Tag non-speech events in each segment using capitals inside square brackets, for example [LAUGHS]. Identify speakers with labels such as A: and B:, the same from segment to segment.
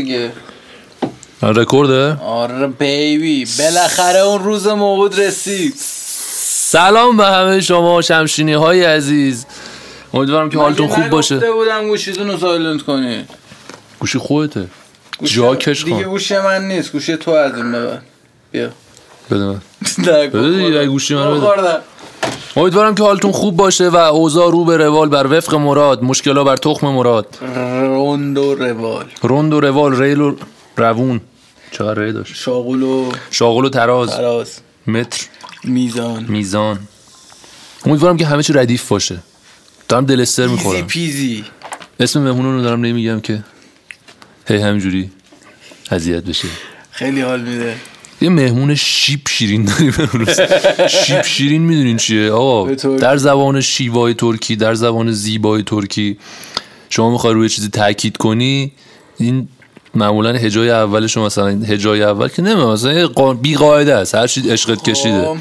A: دیگه.
B: رکورده؟
A: آره بیبی. بالاخره اون روز موعود رسید.
B: سلام به همه شما شمشینی های عزیز. امیدوارم که حالتون خوب باشه.
A: نگفته بودم گوشیتون رو سایلنت کنی.
B: گوشی خودته. جاکش
A: دیگه
B: کن
A: گوشی من نیست. گوشی تو از این ببر بیا.
B: بده من. [LAUGHS] بده دیگه، گوشی من بده. امیدوارم که حالتون خوب باشه و اوضاع رو به روال بر وفق مراد مشکلا بر تخم مراد.
A: روند و روال.
B: روند و روال ریل و روون. چقدر ری داشت.
A: شاغول و
B: شاغل و تراز.
A: فراز
B: متر.
A: میزان.
B: میزان. امیدوارم که همه چی ردیف باشه. دارم دلستر می‌خورم.
A: پیزی
B: اسم مهمونون رو دارم نمیگم که هی همینجوری اذیت بشه.
A: خیلی حال میده.
B: یه مهمون شیپ شیرین داریم امروز. شیپ شیرین می‌دونین چیه؟ آقا. در زبان شیوای ترکی در زبان زیبای ترکی شما می‌خوای روی چیزی تاکید کنی؟ این معمولا هجای اولش مثلا هجای اول که نمی‌دونم مثلا بی قاعده است. هر چی عشقت کشیده.
A: خب.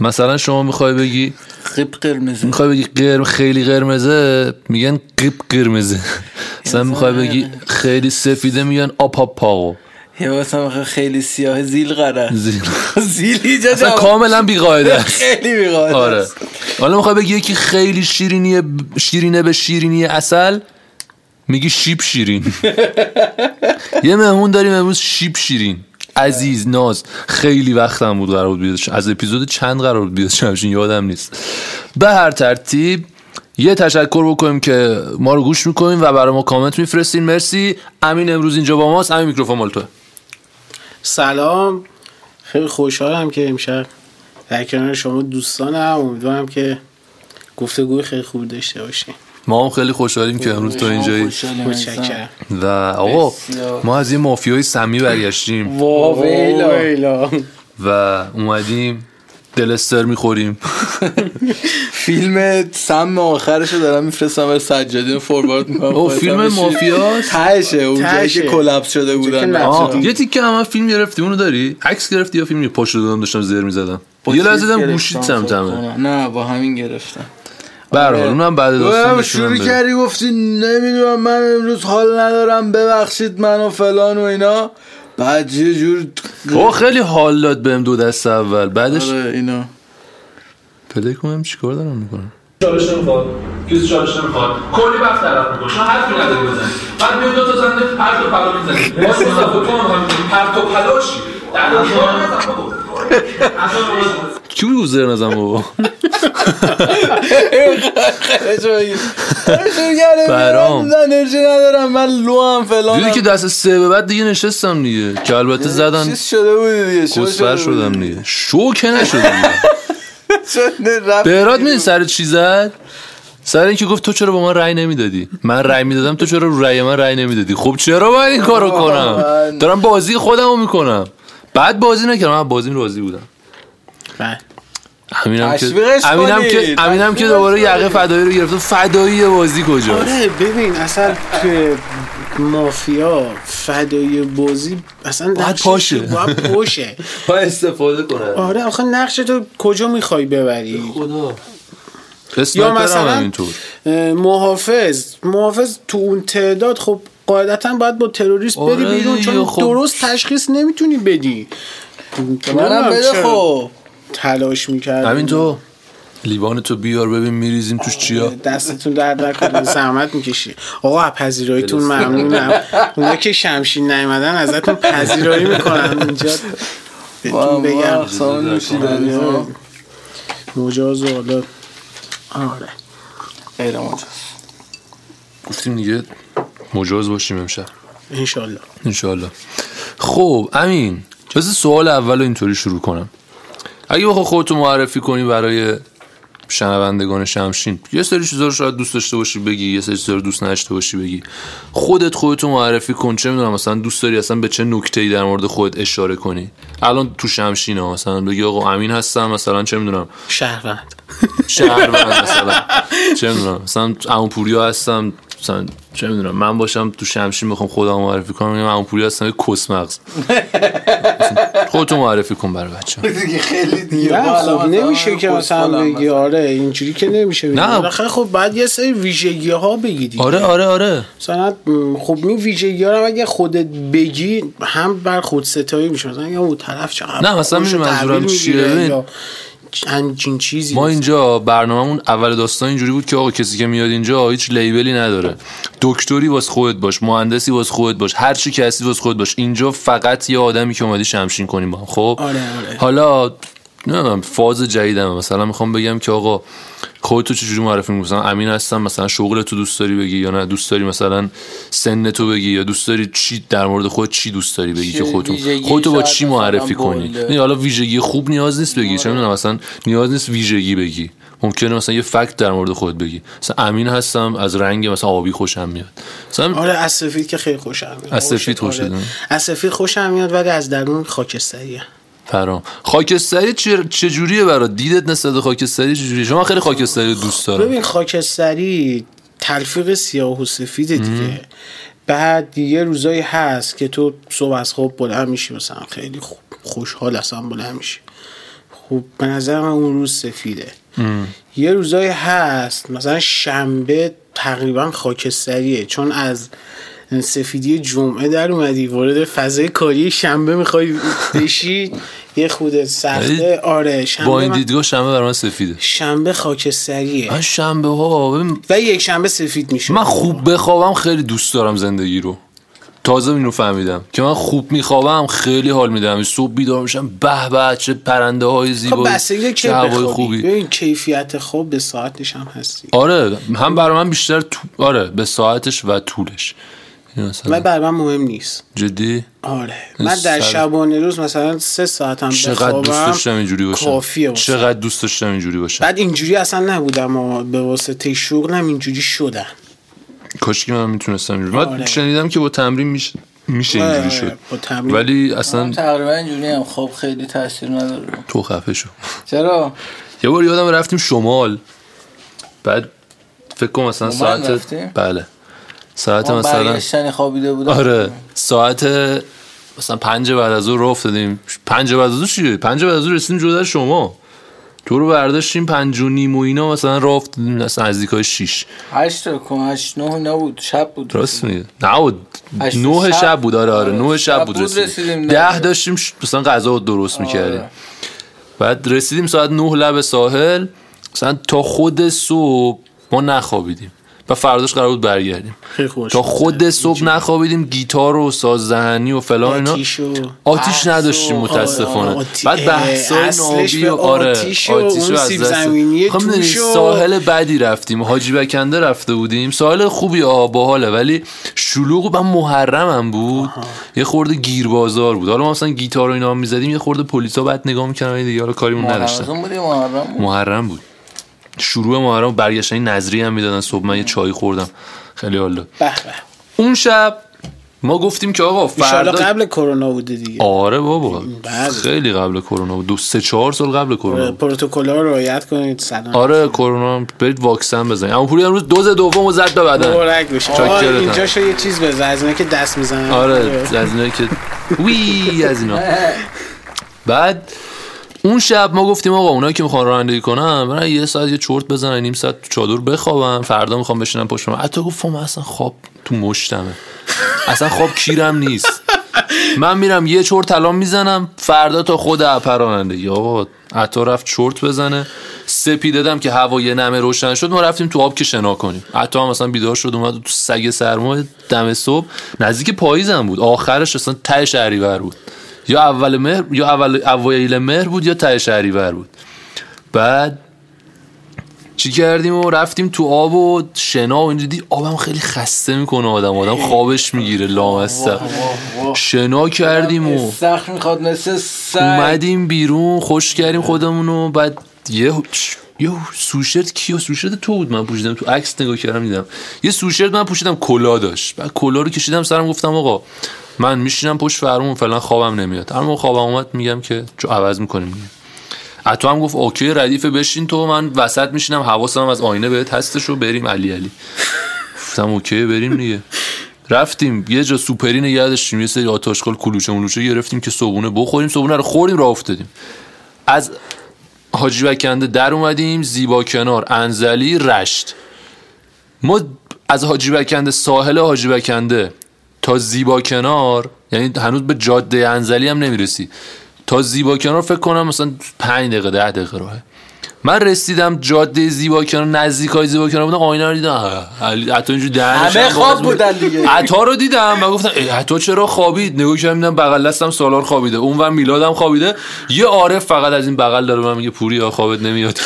B: مثلا شما می‌خوای بگی
A: قیب قرمزی
B: می‌خوای بگی قرم خیلی قرمزه میگن قیب قرمزه. [LAUGHS] مثلا می‌خوای بگی خیلی سفیده میگن آپا پاقو
A: مثلا خیلی سیاه زیل قره
B: زیل.
A: زیل اینجا
B: اصلا. کاملا بی قاعده است.
A: خیلی بیقاعده
B: آره. حالا می‌خوای بگی یکی خیلی شیرینی شیرینه به شیرینی اصل؟ میگی شیپ شیرین. [LAUGHS] یه مهمون داریم امروز شیپ شیرین. عزیز ناز. خیلی وقتم بود قرار بود بیاد. از اپیزود چند قرار بود بیاد؟ شمشین یادم نیست. به هر ترتیب یه تشکر بکنیم که ما رو گوش می‌کنیم و برای ما کامنت میفرستین. مرسی. امین امروز اینجا با ماست. امین میکروفون مال.
C: سلام. خیلی خوشحالم که امشب در کنار شما دوستانم. امیدوارم که گفتگوی خیلی خوب داشته باشیم
B: ما هم خیلی خوشحالیم که امروز تو اینجایی.
C: متشکرم.
B: و آقا. ما از یه مافیای سمی برگشتیم. و اومدیم دلستر می‌خوریم.
A: فیلم سم آخرشو دارم میفرستم برای سجادین رو فوروارد [LAUGHS] می‌کنم
B: او فیلم مافیاست؟
A: تهشه اونجایی. که کلپس شده بودن.
B: یه تیکه هم فیلم گرفتی اونو داری؟ عکس گرفتی یا فیلم پاش رو دادم داشتم زر می‌زدم یه لحظه دیدم
A: گرفتم.
B: گوشید سمتمه.
A: نه با همین گرفتم.
B: به هر حال اونم بعد داستان
A: شروع. کردی گفتی نمی‌دونم من امروز حال ندارم ببخشید من و فلان و اینا. بعد یه جور
B: او خیلی حال داد بهم دو دست اول. بعدش؟
A: آره اینا.
B: پلی کنم چیکار دارم می‌کنم؟
D: چالش نمی‌خواد کسی چالش نمی‌خواد کلی وقت طرف می‌کنه شما حرفی نداری بزنی بعد میاد دو تا زنده پرت و پلا می‌زنی واسه مصطفی تو هم می‌کنی؟ پرت و پلاشی در کار نزن بابا. [LAUGHS]
B: نزن بابا؟ برام.
A: من انرژی ندارم من لو هم فلان
B: دیدی که دست سه به بعد دیگه نشستم دیگه که البته زدن
A: چیز شده بودی دیگه
B: کسفر. شدم دیگه. شو که نشدم. [LAUGHS] بهراد میدین سر چی زد؟ سر اینکه گفت تو چرا با من رأی نمی‌دادی؟ من رأی می‌دادم تو چرا رأی من رأی نمی‌دادی؟ خب چرا باید این کارو کنم؟ دارم بازی خودمو می‌کنم. بعد بازی نکردم من بازی راضی بودم.
C: بله.
B: امینم که امینم که. امینم که دوباره یقه. فدایی رو گرفته فدایی بازی کجاست
C: آره ببین اصلا توی مافیا فدای بازی اصلا
B: باید پاشه.
C: باید پاشه. [LAUGHS]
B: باید استفاده کنه.
C: آره آخه نقش تو کجا می‌خوای ببری؟
B: خدا.
C: یا مثلا محافظ محافظ تو اون تعداد خب قاعدتا باید با تروریست
B: آره
C: بری بیرون
B: دیگه،
C: چون
B: خب.
C: درست تشخیص نمی‌تونی بدی.
A: منم بده خب.
C: تلاش می‌کرد
B: همین تو لیوان تو بیار ببین میریزیم توش چیا.
C: دستتون درد نکنه [LAUGHS] زحمت می‌کشی. آقا پذیراییتون ممنونم. [LAUGHS] اونا که شمشین نیومدن ازتون پذیرایی می‌کنن اینجا. بهتون بگم. مجاز و حالا آره.
A: غیر مجاز
B: گفتیم دیگه مجاز باشیم امشب.
C: انشالله
B: انشالله خب امین جز سوال اول رو اینطوری شروع کنم. اگه بخوای خودتو معرفی کنی برای شنوندگان شمشین یه سری چیزا رو شاید دوست داشته باشی بگی یه سری چیزا رو دوست نداشته باشی بگی. خودت خودتو معرفی کن. چه می‌دونم مثلا دوست داری اصلا به چه نکته‌ای در مورد خودت اشاره کنی؟ الان تو شمشین ها مثلا بگی آقا امین هستم مثلا چه می‌دونم.
C: شهروند.
B: شهروند مثلا. چه می‌دونم مثلا عمو پوریا هستم. مثلا چه می‌دونم من باشم تو شمشیر می‌خوام خودم معرفی کنم میگم عمو پوری هستم یه کس مغز. خودتو معرفی کن برای بچه [LAUGHS]
A: دیگه خیلی دیگه.
C: خب نمیشه که مثلا بگی آره اینجوری که نمیشه بگی.
B: نه.
C: خب بعد یه سری ویژگی ها بگی دیگه.
B: آره آره آره.
C: مثلا خب این ویژگی ها رو اگه خودت بگی هم بر خود ستایی میشه. مثلا یا اون طرف چقدر
B: نه، مثلا می‌دونی منظورم چیه؟
C: همچین چیزی
B: ما. اینجا برنامهمون اول داستان اینجوری بود که آقا کسی که میاد اینجا هیچ لیبلی نداره دکتری واس خودت باش مهندسی واس خودت باش هر چی که هستی واس خودت باش اینجا فقط یه آدمی که اومدی شمشین کنیم با هم خب
C: آره، آره.
B: حالا نه فاز جدیدم مثلا می‌خوام بگم که آقا خودتو چجوری معرفی می‌کنی؟ مثلا امین هستم مثلا شغل تو دوست داری بگی یا نه؟ دوست داری مثلا سن تو بگی یا دوست داری چی در مورد خود چی دوست داری بگی که خودتو
A: ویژگی
B: خودتو با چی معرفی کنی. نه حالا ویژگی خوب نیاز نیست بگی چه می‌دونم مثلا نیاز نیست ویژگی بگی. ممکنه مثلا یه فکت در مورد خود بگی. مثلا امین هستم از رنگ مثلا آبی خوشم میاد. مثلا
C: آره از سفید که خیلی خوشم میاد.
B: از سفید
C: آره.
B: میاد؟
C: از سفید خوشم میاد ولی از درون خاکستریه.
B: فرام خاکستری چه چجوریه برات؟ دیدت نسبت خاکستری چجوریه؟ شما خیلی خاکستری دوست دارم.
C: ببین خاکستری تلفیق سیاه و سفیده دیگه. بعد یه روزایی هست که تو صبح از خواب بلند میشی مثلا خیلی خوب خوشحال اصلا بلند میشی. خب به نظر من اون روز سفیده. یه روزایی هست مثلا شنبه تقریبا خاکستریه. چون از سفیدی جمعه در اومدی وارد فضای کاری شنبه می‌خوای بشی یه خود سخته. آره شنبه
B: با این دیدگاه شنبه برای من سفیده.
C: شنبه خاکستریه.
B: من شنبه ها
C: و یک شنبه سفید میشه.
B: من خوب بخوابم خیلی دوست دارم زندگی رو. تازه اینو فهمیدم که من خوب میخوابم خیلی حال میدم. صبح بیدار میشم به به چه پرنده های
C: خب
B: زیبا
C: بستگی که
B: چه هوای خوبی.
C: ببین کیفیت خواب به ساعتش هم هستی.
B: آره هم برای من بیشتر تو... آره به ساعتش و طولش. این مثلا.
C: و برای من مهم نیست.
B: جدی؟
C: آره. من در
B: سر-
C: شبانه روز مثلا سه ساعت هم
B: چقدر دوست داشتم اینجوری باشه
C: کافیه.
B: چقدر دوست داشتم اینجوری باشه
C: بعد اینجوری اصلا نبودم اما به واسطه شغلم اینجوری شدن
B: کاش که من می‌تونستم اینجوری. من
C: آره.
B: شنیدم که با تمرین میشه میشه
C: آره،
B: اینجوری
C: آره،
B: شد.
C: با تمرین.
B: ولی
A: من
B: اصلا
A: تقریبا اینجوری هم. خب خیلی تاثیر نداره.
B: تو خفه شو.
A: چرا؟
B: یه بار یادم رفتیم شمال. بعد فکر کنم مثلا ساعت
A: رفتیم؟
B: بله. ساعت
A: ما
B: مثلا
A: خوابیده بودم.
B: آره ساعت مثلا پنج بعد از ظهر افتادیم پنج بعد از ظهر چیه پنج بعد از ظهر رسیدیم جدا شما. تو رو برداشتیم پنج و نیم و اینا مثلا افتادیم مثلا نزدیک های شیش.
A: هشت کن هشت نه نبود شب بود.
B: راست میگه. نه بود نه
A: شب.
B: بود آره آره.
A: آره.
B: نه شب بود رسیدیم. ده داشتیم مثلا غذا رو درست می‌کردیم.
A: آره.
B: بعد رسیدیم ساعت نه لب ساحل. مثلا تا خود صبح ما نخوابیدیم. و فرداش قرار بود برگردیم. تا خود صبح نخوابیدیم گیتار و سازدهنی و فلان اینا.
C: آتیش و
B: آتیش نداشتیم متاسفانه.
C: آتی-
B: بعد بحثای نابی و آره
C: آتیش و
B: آتیش از دست. خب ساحل بدی رفتیم. حاجی بکنده رفته بودیم. ساحل خوبی آه باحاله. ولی شلوغ و محرمم بود. یه خورده گیر بازار بود. حالا ما مثلا گیتار و اینا هم می‌زدیم یه خورده پلیسا بعد نگاه می‌کردن دیگه حالا کاریمون نداشتن.
A: محرم محرم بود.
B: محرم بود. شروع محرم برگشتن نظری هم می‌دادن. صبح من یه چای خوردم. خیلی حالا. اون شب ما گفتیم که آقا فردا
C: قبل کرونا بوده دیگه.
B: آره بابا.
C: بله.
B: خیلی قبل کرونا بود. دو سه چهار سال قبل کرونا.
C: پروتکل ها رو رعایت کنید. سلام.
B: آره کرونا برید واکسن بزنید. اما پوری امروز دوز دوم زد به بدن.
C: مبارک بشه. اینجا شو یه چیز بزن. از اینا که دست می‌زنن.
B: آره از اینایی که وی از اینا. [LAUGHS] بعد اون شب ما گفتیم آقا اونایی که می‌خوان رانندگی کنن برن یه ساعت یه چرت بزنن نیم ساعت تو چادر بخوابن فردا می‌خوام بشینم پشت من حتی گفتم اصلا خواب تو مشتمه. اصلا خواب کیرم نیست. من میرم یه چرت الان می‌زنم فردا تا خود اپر رانندگی. آقا عطا رفت چرت بزنه. سپی دادم که هوا یه نمه روشن شد ما رفتیم تو آب که شنا کنیم. عطا هم مثلا بیدار شد اومد تو سگ سرما دم صبح. نزدیک پاییزم بود. آخرش اصلا ته شهریور بود. یا اول مهر یا اول اوایل مهر بود یا ته شهریور بود. بعد چی کردیم و رفتیم تو آب و شنا و این دیدی آبم خیلی خسته می‌کنه آدم. آدم خوابش می‌گیره لامصب. شنا کردیم و
A: سخت می‌خواد مثل
B: اومدیم بیرون خوش کردیم خودمونو. بعد یه یه سوشرت کیو؟ سوشرت تو بود من پوشیدم. تو عکس نگاه کردم دیدم. یه سوشرت من پوشیدم کلا داشت. بعد کلا رو کشیدم سرم گفتم آقا من میشینم پشت فرمون فعلا خوابم نمیاد. اما خوابم اومد میگم که جا عوض می‌کنیم اتو هم گفت اوکی ردیفه بشین تو. من وسط میشینم حواسم از آینه بهت هستش و بریم علی علی. گفتم اوکی بریم دیگه. رفتیم. یه جا سوپری نگه داشتیم. یه سری آت‌آشغال کلوچه ملوچه گرفتیم که صبونه بخوریم. صبونه رو خوردیم راه افتادیم. از حاجی بکنده در اومدیم زیبا کنار انزلی رشت. ما از حاجی بکنده ساحل حاجی بکنده تا زیبا کنار یعنی هنوز به جاده انزلی هم نمی‌رسی. تا زیبا کنار فکر کنم مثلا 5 دقیقه 10 دقیقه راهه. من رسیدم جاده زیبا کنار نزدیک های زیبا کنار بودم آینه رو دیدم. حتی اینجوری دهنش
A: همه
B: هم
A: خواب. بودن دیگه.
B: عطا رو دیدم و گفتم عطا چرا خوابید؟ نگاه کردم دیدم بغل دستم سالار خوابیده. اون و میلادم خوابیده. یه عارف فقط از این بغل داره من میگه پوری یا خوابت نمیاد.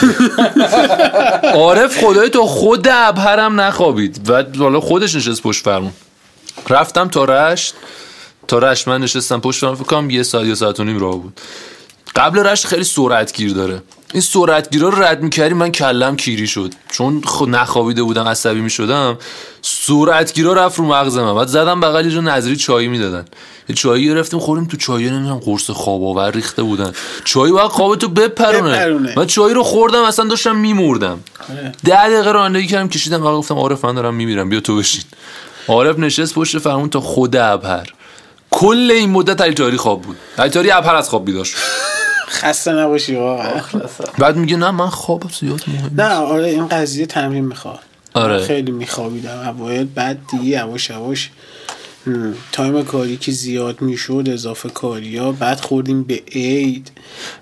B: [LAUGHS] عارف خدای تو خود ابهرم نخوابید. و حالا خودش نشست پشت فرمون. رفتم تا رشت. تا رشت من نشستم پشت فرمون. فکر کنم یه ساعت یا ساعت و نیم راه بود. قبل رشت خیلی سرعت گیر داره. این سرعت رو رد می‌کردی من کلم کیری شد. چون خود نخوابیده بودم عصبی می‌شدم. سرعت گیرا رفت رو مغز من. بعد زدم بغل یه نظری چایی می‌دادن. یه چایی گرفتیم خوریم تو چایی نمی‌دونم قرص خواب آور ریخته بودن. چایی باید خوابتو بپرونه.
C: بپرونه.
B: من چایی رو خوردم اصلا داشتم میمردم. ده دقیقه رانندگی کردم کشیدم آقا گفتم عارف من دارم میمیرم بیا تو بشین. عارف نشست پشت فرمون تا خود ابهر. کل این مدت علی تاری خواب بود. علی تاری ابهر از خواب بیدار شد.
C: خسته نباشی واقعا
B: بعد میگه نه من خوابم زیاد مهم
C: نه آره این قضیه تمرین می‌خواد.
B: آره.
C: خیلی میخوابیدم. اوایل بعد دیگه یواش یواش تایم کاری که زیاد می‌شد اضافه کاری ها بعد خوردیم به عید.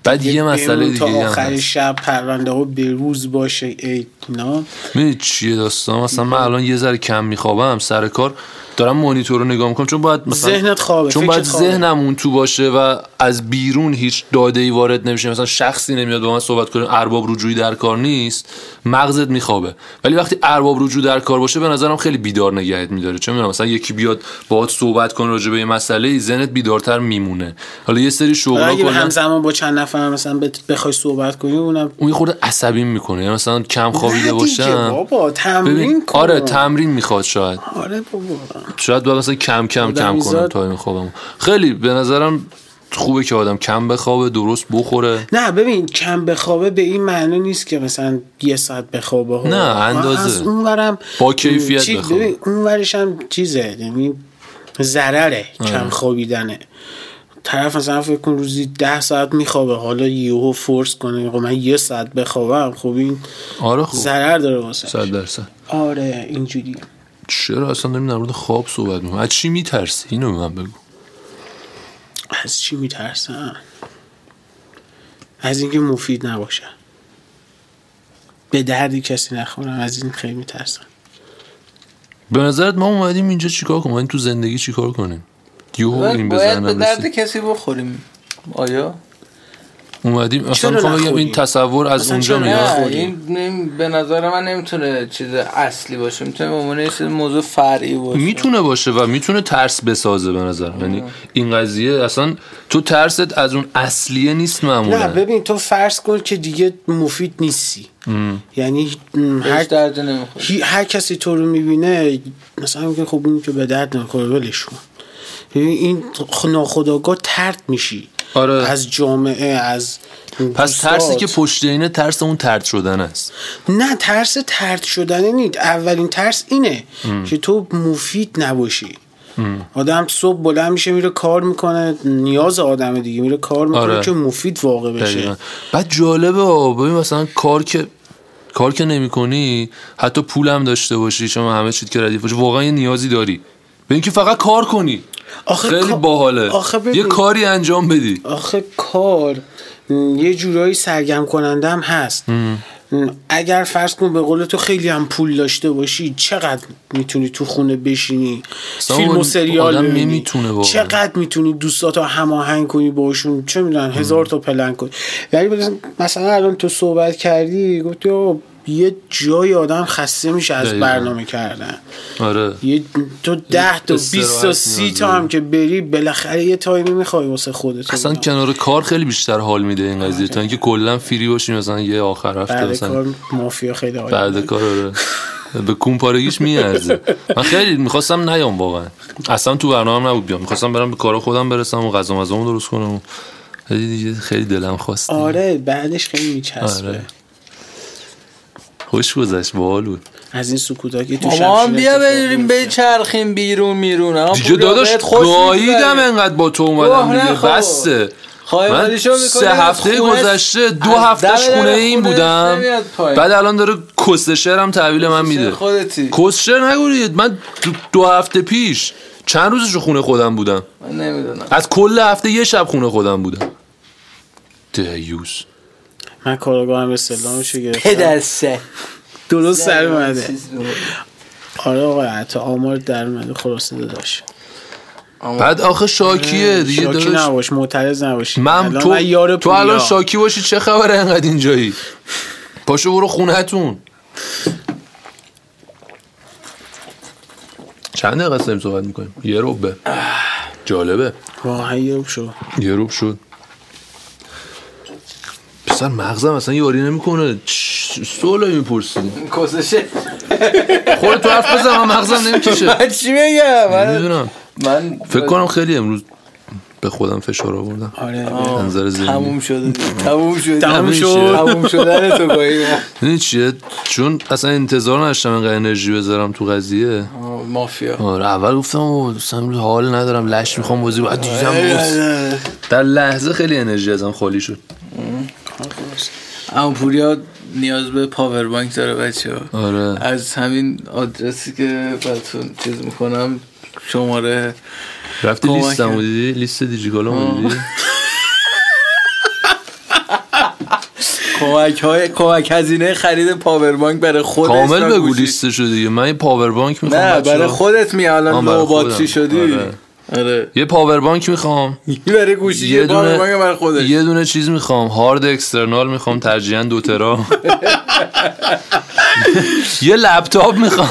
B: بعد یه مسئله دیگه
C: تا آخر
B: هست.
C: شب پرونده ها به روز باشه عید اینا
B: می‌دونی چیه داستان؟ مثلا من الان یه ذره کم میخوابم سر کار دارم مانیتور رو نگاه می‌کنم چون باید مثلا
C: ذهنت خوابه
B: چون باید. ذهنم اون تو باشه و از بیرون هیچ داده ای وارد نمیشه. مثلا شخصی نمیاد با من صحبت کنه ارباب رجوعی در کار نیست مغزت میخوابه. ولی وقتی ارباب رجوع در کار باشه به نظرم خیلی بیدار نگهت میداره. چون می‌دونم مثلا یکی بیاد باهات صحبت کنه راجع به یه مسئله ذهنت بیدارتر میمونه. حالا یه سری شغلا کلا
C: همزمان با چند نفر مثلا بخوای صحبت کنی اونم
B: اون خورده عصبی می‌کنه. یعنی مثلا کم خوابیده باشم.
C: بابا تمرین
B: ببین
C: کن.
B: آره تمرین می‌خواد شاید.
C: آره بابا.
B: شاید باید مثلا کم کم کم کنم
C: آدمیزاد-
B: تایم خوابم خیلی به نظرم خوبه که آدم کم بخوابه درست بخوره.
C: نه ببین کم بخوابه به این معنی نیست که مثلا یه ساعت بخوابه. ها.
B: نه، اندازه.
C: از اون ورم
B: با کیفیت بخوابه.
C: ببین اون ورش هم چیزه یعنی ضرره کم خوابیدنه. طرف مثلا فکر کن روزی ده ساعت میخوابه حالا یهو فورس کنه آقا من یه ساعت بخوابم خب این
B: آره خوب.
C: ضرر داره واسه
B: صد درصد.
C: آره اینجوری
B: چرا اصلا داریم در مورد خواب صحبت می‌کنیم؟ از چی میترسی؟ اینو به من بگو.
C: از چی میترسم؟ از اینکه مفید نباشه به دردی کسی نخورم از این خیلی میترسم.
B: به نظرت ما اومدیم اینجا چیکار کنیم؟ اومدیم تو زندگی چیکار کنیم؟ یهو این به
A: درد کسی بخوریم. آیا؟
B: اومدیم. اصلا می‌خوام بگم؟ این تصور از اونجا میاد.
A: این, به نظر من نمی‌تونه چیز اصلی باشه. می‌تونه به عنوان یه چیز موضوع فرعی باشه.
B: می‌تونه باشه و می‌تونه ترس بسازه به نظر. یعنی این قضیه اصلا تو ترست از اون اصلیه نیست معمولا.
C: نه ببین تو فرض کن که دیگه مفید نیستی. یعنی م، هر
A: درد نمی‌خوره.
C: هر کسی تو رو می‌بینه مثلا میگه خب این که به درد نمی‌خوره ولش کن. این ناخودآگاه ترد میشی.
B: آره.
C: از جامعه از
B: پس. ترسی که پشت اینه ترس اون ترد شدن است
C: نه ترس ترد شدنه نیست اولین ترس اینه که تو مفید نباشی آدم صبح بلند میشه میره کار می‌کنه نیاز آدم دیگه میره کار می‌کنه
B: آره.
C: که مفید واقع بشه
B: دقیقا بعد جالبه. ببین مثلا کار که کار که نمی کنی حتی پولم داشته باشی شما همه چیز که ردیف باشه واقعا یه نیازی داری به اینکه فقط کار کنی
C: آخه
B: خیلی باحاله.
C: آخه ببین.
B: یه کاری انجام بدی.
C: آخه کار یه جورایی سرگرم کننده هم هست. م، اگر فرض کن به قول تو خیلی هم پول داشته باشی چقدر می‌تونی تو خونه بشینی؟ فیلم و سریال ببینی. چقدر می‌تونی دوستاتو هماهنگ کنی باشون؟ چه می‌دونن هزار تا پلن کنی. ولی مثلا- الان تو صحبت کردی گفتی یه جای آدم خسته میشه از. برنامه کردن.
B: آره.
C: یه تو ده تا بیست تا
B: استراحت
C: سی
B: نیاز
C: تا
B: داری.
C: هم که بری بالاخره یه تایمی می‌خوای واسه خودت
B: اصلا کنار کار خیلی بیشتر حال میده این قضیه. تا اینکه کلا فری باشی مثلا یه آخر هفته
C: بعد
B: مثلا.
C: کار مافیا خیلی عالی
B: بعد کار آره. به کونپارگیش میارزه. من خیلی می‌خواستم نیام واقعا. اصلا تو برنامه نبود بیام. می‌خواستم برم به کار خودم برسم و غذا مزامو درست کنم. خیلی دلم خواست.
C: آره بعدش خیلی میچسبه.
B: آره. خوش گذشت باحال بود.
C: از این سکوتا که تو شمشیر
A: بیا بریم. بچرخیم بیرون میرون.
B: دیگه داداش گاییدم. انقدر با تو اومدم دیگه. بسته.
A: خواهی
B: من سه هفته گذشته دو هفتهش خونه این بودم. بعد الان داره کسشر هم تحویل من میده.
A: خودتی.
B: کسشر نگورید من دو, هفته پیش چند روزش رو خونه خودم بودم؟
A: من نمی‌دونم.
B: از کل هفته یه شب خونه خودم بودم. دیوس
C: من کاراگاهم به سلامشو گرفتم
A: پدر سه.
C: درست سر اومده. آره آقا حتی آمار در اومده خلاصه داشت
B: بعد آخه شاکیه دیگه
C: شاکی
B: داداش.
C: نباش معترض نباشی.
B: من
C: الان
B: تو تو الان. شاکی باشی چه خبره انقدر اینجایی؟ پاشو برو خونهتون. چند دقیقه صحبت می‌کنیم؟ یه روبه جالبه.
C: واقعا یه شو
B: یه روب شد. پسر مغزم اصلا یاری نمی‌کنه. سوال می‌پرسی
A: کسشه.
B: خودت تو حرف بزن من مغزم نمی‌کشه.
A: من چی بگم من من
B: فکر کنم خیلی امروز به خودم فشار آوردم.
C: آره.
B: نظر ذهنی.
A: تموم شده دیگه. تموم شده.
C: تموم شد.
A: تموم شدن تو گاهی.
B: چیه؟ چون اصلا انتظار نداشتم اینقدر انرژی بذارم تو قضیه.
A: مافیا.
B: آره اول گفتم اصلا حال ندارم لش می‌خوام بازی بعد دیدم در لحظه خیلی انرژی ازم خالی شد.
A: اما پوریا نیاز به پاور بانک داره بچه ها
B: آره
A: از همین آدرسی که براتون چیز می‌کنم شماره
B: رفتی
A: کرد.
B: رو دیدی لیست دیجیکالا رو دیدی [LAUGHS]
A: کمک های کمک هزینه خرید پاور بانک برای خودت
B: کامل بگو
A: گوشی.
B: لیستش رو دیگه من پاور بانک می‌خوام
A: نه برای. خودت می الان لو. باتری شدی
B: آره.
A: آره.
B: یه پاور بانک می‌خوام.
A: برای گوشی
B: یه دونه
A: بانک برای خودت
B: یه دونه چیز می‌خوام. هارد اکسترنال می‌خوام ترجیحاً دو ترا. [LAUGHS] یه لپتاپ می‌خوام.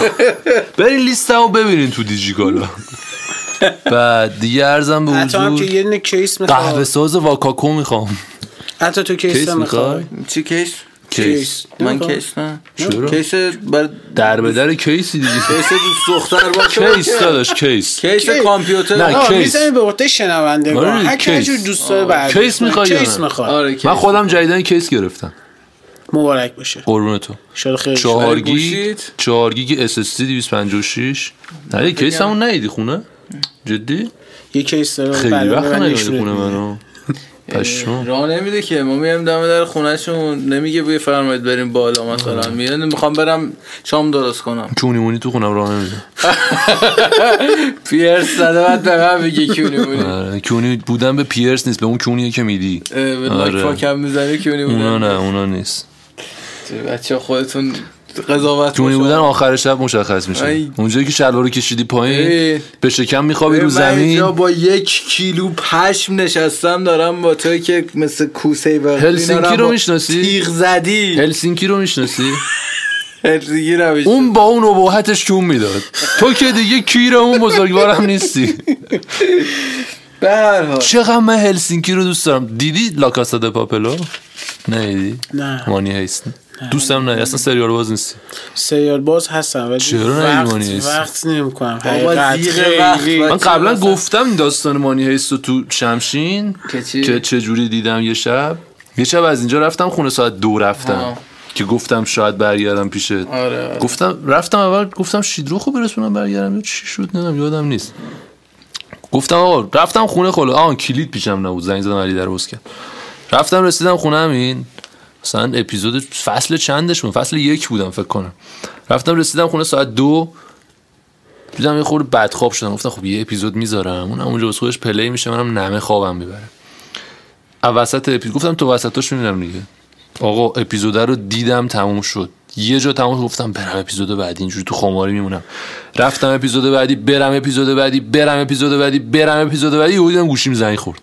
B: برین لیستمو ببینین تو دیجیکالا بعد دیگه ارزم به
C: حتی هم که
B: حضور
C: یه دونه کیس
B: قهوه
C: می‌خواد
B: ساز واکاکو می‌خوام.
C: حتی تو کیس
B: کیس می‌خوای.
A: چی کیس؟
B: کیس.
A: من. کیس نه.
B: چرا؟
A: کیس بر
B: در به در کیسی دیگه؟
A: کیس دوست دختر باشه.
B: کیس داداش کیس.
A: کیس
C: کی؟
A: کامپیوتر.
B: نه،
C: آه
B: کیس.
C: می‌زنی به عهده شنوندگان
B: آره،
C: هر کی
B: کیس.
C: هر جور دوست داره بعد
B: کیس می‌خوای یا
C: کیس؟ می‌خواد.
A: آره
B: من خودم جدیدن کیس گرفتم.
C: مبارک باشه.
B: قربون تو.
C: شاد خیلی شد.
B: چهار
A: برای
B: گیگ
A: گوشیت؟
B: چهار گیگ اس اس دی 256 نه کیس همون ندیدی خونه؟ جدی؟
C: یه کیس داره
B: خیلی وقت
C: نشونت
B: خونه. منو. پشمام.
A: راه نمیده که. ما میایم دم در خونهشون. نمیگه بوی فرمایید بریم بالا مثلا. میگه می‌خوام برم شام درست کنم.
B: کونی مونی تو خونم راه نمیده. [LAUGHS]
A: پیرس زده بعد به من میگه کیونی بودی
B: آره، کونی بودن به پیرس نیست به اون کونیه که میدی.
A: به لاک
B: آره.
A: پاکم می‌زنی کیونی
B: اونا
A: بودن
B: نه اونا نیست.
A: بچه خودتون قضاوت باشن.
B: بودن آخر شب مشخص میشه.
A: ای.
B: اونجایی که شلوارو کشیدی پایین
A: ای.
B: به شکم میخوابی رو
A: من
B: زمین.
A: با یک کیلو پشم نشستم دارم با توی که مثل کوسه و
B: هلسینکی رو می‌شناسی؟
A: تیغ زدی.
B: هلسینکی رو می‌شناسی؟
A: هلسینکی رو می‌شناسی
B: اون با اون ابهتش کون می‌داد. تو که دیگه کیر اون بزرگوارم نیستی.
A: به هر حال.
B: چقدر من هلسینکی رو دوست دارم. دیدی لاکاسا د پاپلو نه
C: نه.
B: مانی هیست. دوستم نه اصلا سریال باز نیستی
C: سریال باز هستم ولی
B: چرا
C: وقت
B: نمی‌مانی هست؟
C: وقت نمی‌کنم.
B: من قبلا گفتم داستان مانی هیست رو تو شمشین
A: که چی؟
B: که چجوری دیدم یه شب. یه شب از اینجا رفتم خونه ساعت دو رفتم. که گفتم شاید برگردم پیشت.
A: آره آره.
B: گفتم رفتم اول گفتم شیدرو خوب برسونم برگردم. یا چی شد؟ نمی‌دونم یادم نیست. گفتم آقا رفتم خونه خاله آن کلید پیشم نبود. زنگ زدم علی در باز کرد. رفتم رسیدم خونه همین مثلا اپیزود فصل چندش بود فصل یک بودم فکر کنم. رفتم رسیدم خونه ساعت دو. دیدم یه خورده بدخواب شدم. گفتم خب یه اپیزود می‌ذارم. اونم اونجا واسه خودش پلی میشه. منم نمه خوابم می‌بره. وسط اپیزود گفتم تو وسطاش می‌بینم دیگه. آقا اپیزود رو دیدم تموم شد. یه جا تموم شد، گفتم برم اپیزود بعدی. اینجوری تو خماری میمونم. رفتم اپیزود بعدی برم اپیزود بعدی برم اپیزود بعدی برم اپیزود بعدی. یهو دیدم گوشیم زنگ خورد.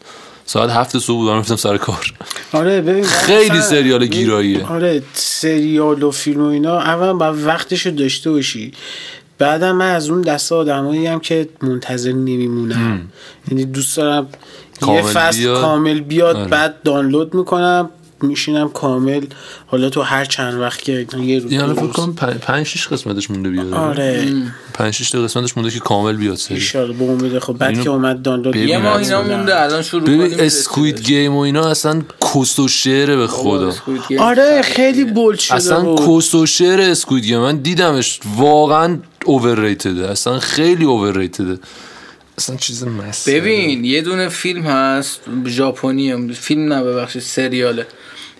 B: ساعت هفت صبح بودم رفتم سر کار.
C: آره ببین
B: خیلی سریال گیراییه.
C: آره سریال و فیلم و اینا اول باید وقتش رو داشته باشی. بعدم من از اون دسته آدمایی هم که منتظر نمیمونم. یعنی دوست دارم یه فصل
B: بیاد.
C: کامل بیاد
B: آره.
C: بعد دانلود می‌کنم. میشینم کامل حالا تو هر چند وقت که یه روز دو
B: فکر
C: روز.
B: کنم پنج پنج شیش قسمتش مونده بیاد.
C: آره.
B: پنج شیش تا قسمتش مونده که کامل بیاد سری
C: ایشالا به امید خب بعد که اومد دانلود
A: یه
B: حتما.
A: اینا مونده الان شروع
B: ببین
A: کنیم
B: Squid Game و اینا اصلا کس و شعره به خدا.
C: آره خیلی bold شده
B: اصلا
C: بود.
B: کس و شعر Squid Game. من دیدمش واقعا overrated ه اصلا خیلی اوورریتده اصلا چیز
A: ببین یه دونه فیلم هست ژاپنیه فیلم نه ببخشید سریاله.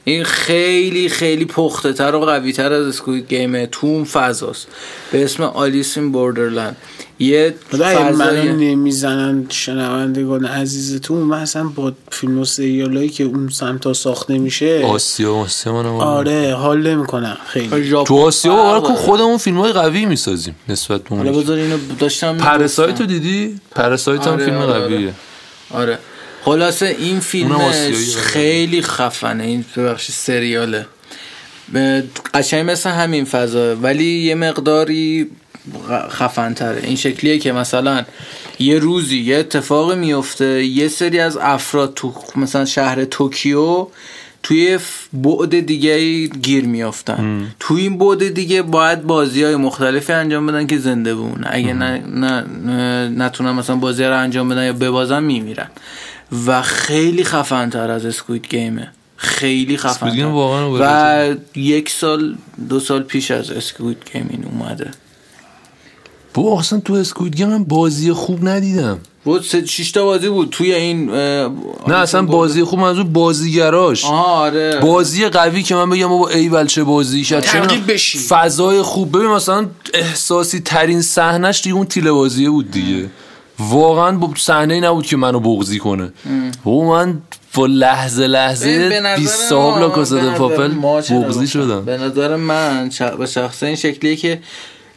A: این خیلی خیلی پخته تر و قوی تر از Squid Game ه تو اون فضاست به اسم آلیس این بوردرلند یه
C: خدای منو
A: فضای
C: نمی‌زنن شنوندگان عزیزتون من اصلا با فیلم و سریالایی که اون سمتا ساخته میشه
B: آسیا آسیا من
C: آره حال نمی‌کنم خیلی
B: تو آسیا کن
A: داره.
B: خودمون فیلم های قوی می‌سازیم نسبت به
A: حالا
B: اون
A: بذار اینو داشتم
B: پرسایت
A: می‌گفتم.
B: رو دیدی؟ پرسایت هم
A: آره،
B: فیلم
A: آره، آره.
B: قویه
A: آره خلاصه این فیلمش. خیلی خفنه. این ببخشید سریاله. قشنگ مثل همین فضا ولی یه مقداری خفن تره این شکلیه که مثلا یه روزی یه اتفاق میفته یه سری از افراد تو مثلا شهر توکیو توی بعد دیگه گیر میافتن. تو این بعد دیگه باید بازی های مختلفی انجام بدن که زنده بمونن. اگه نه, نه, نه نتونن مثلا بازی رو انجام بدن یا ببازن میمیرن. و خیلی خفن تر از اسکوید گیمه خیلی خفن
B: Squid Game واقعا
A: و یک سال دو سال پیش از Squid Game این اومده.
B: بابا اصلا تو Squid Game من بازی خوب ندیدم.
A: بود سه شش تا بازی بود توی این
B: نه اصلا بازی خوب منظور بازیگراش.
A: آها آره.
B: بازی قوی که من بگم بابا ای چه بازی کرد می‌دونم،
C: بشی.
B: فضای خوب. ببین مثلا احساسی ترین صحنش دیگه اون تیله بازیه بود دیگه. واقعا صحنه ای نبود که منو بغضی کنه. و من با لحظه لحظه 20 صاحب
A: ما-
B: لا کاسا
A: به
B: د
A: نظر
B: پاپل
A: گفتم؟
B: شدم.
A: به نظر من به شخصه این شکلیه که